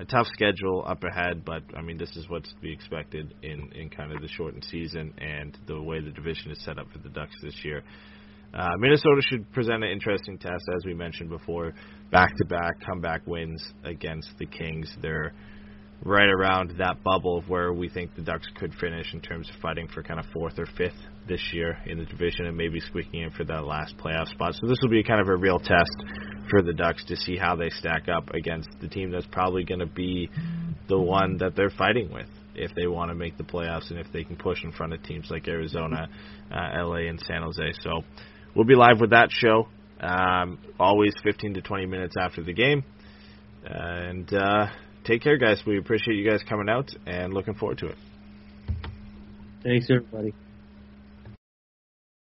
Speaker 3: a tough schedule up ahead, but I mean this is what's to be expected in in kind of the shortened season and the way the division is set up for the Ducks this year. Uh, Minnesota should present an interesting test, as we mentioned before. Back-to-back comeback wins against the Kings. They're right around that bubble of where we think the Ducks could finish in terms of fighting for kind of fourth or fifth this year in the division and maybe squeaking in for that last playoff spot. So this will be kind of a real test for the Ducks to see how they stack up against the team that's probably going to be the one that they're fighting with if they want to make the playoffs and if they can push in front of teams like Arizona, uh, LA, and San Jose. So we'll be live with that show. Um, always 15 to 20 minutes after the game. and uh, take care, guys. We appreciate you guys coming out and looking forward to it.
Speaker 4: Thanks, everybody.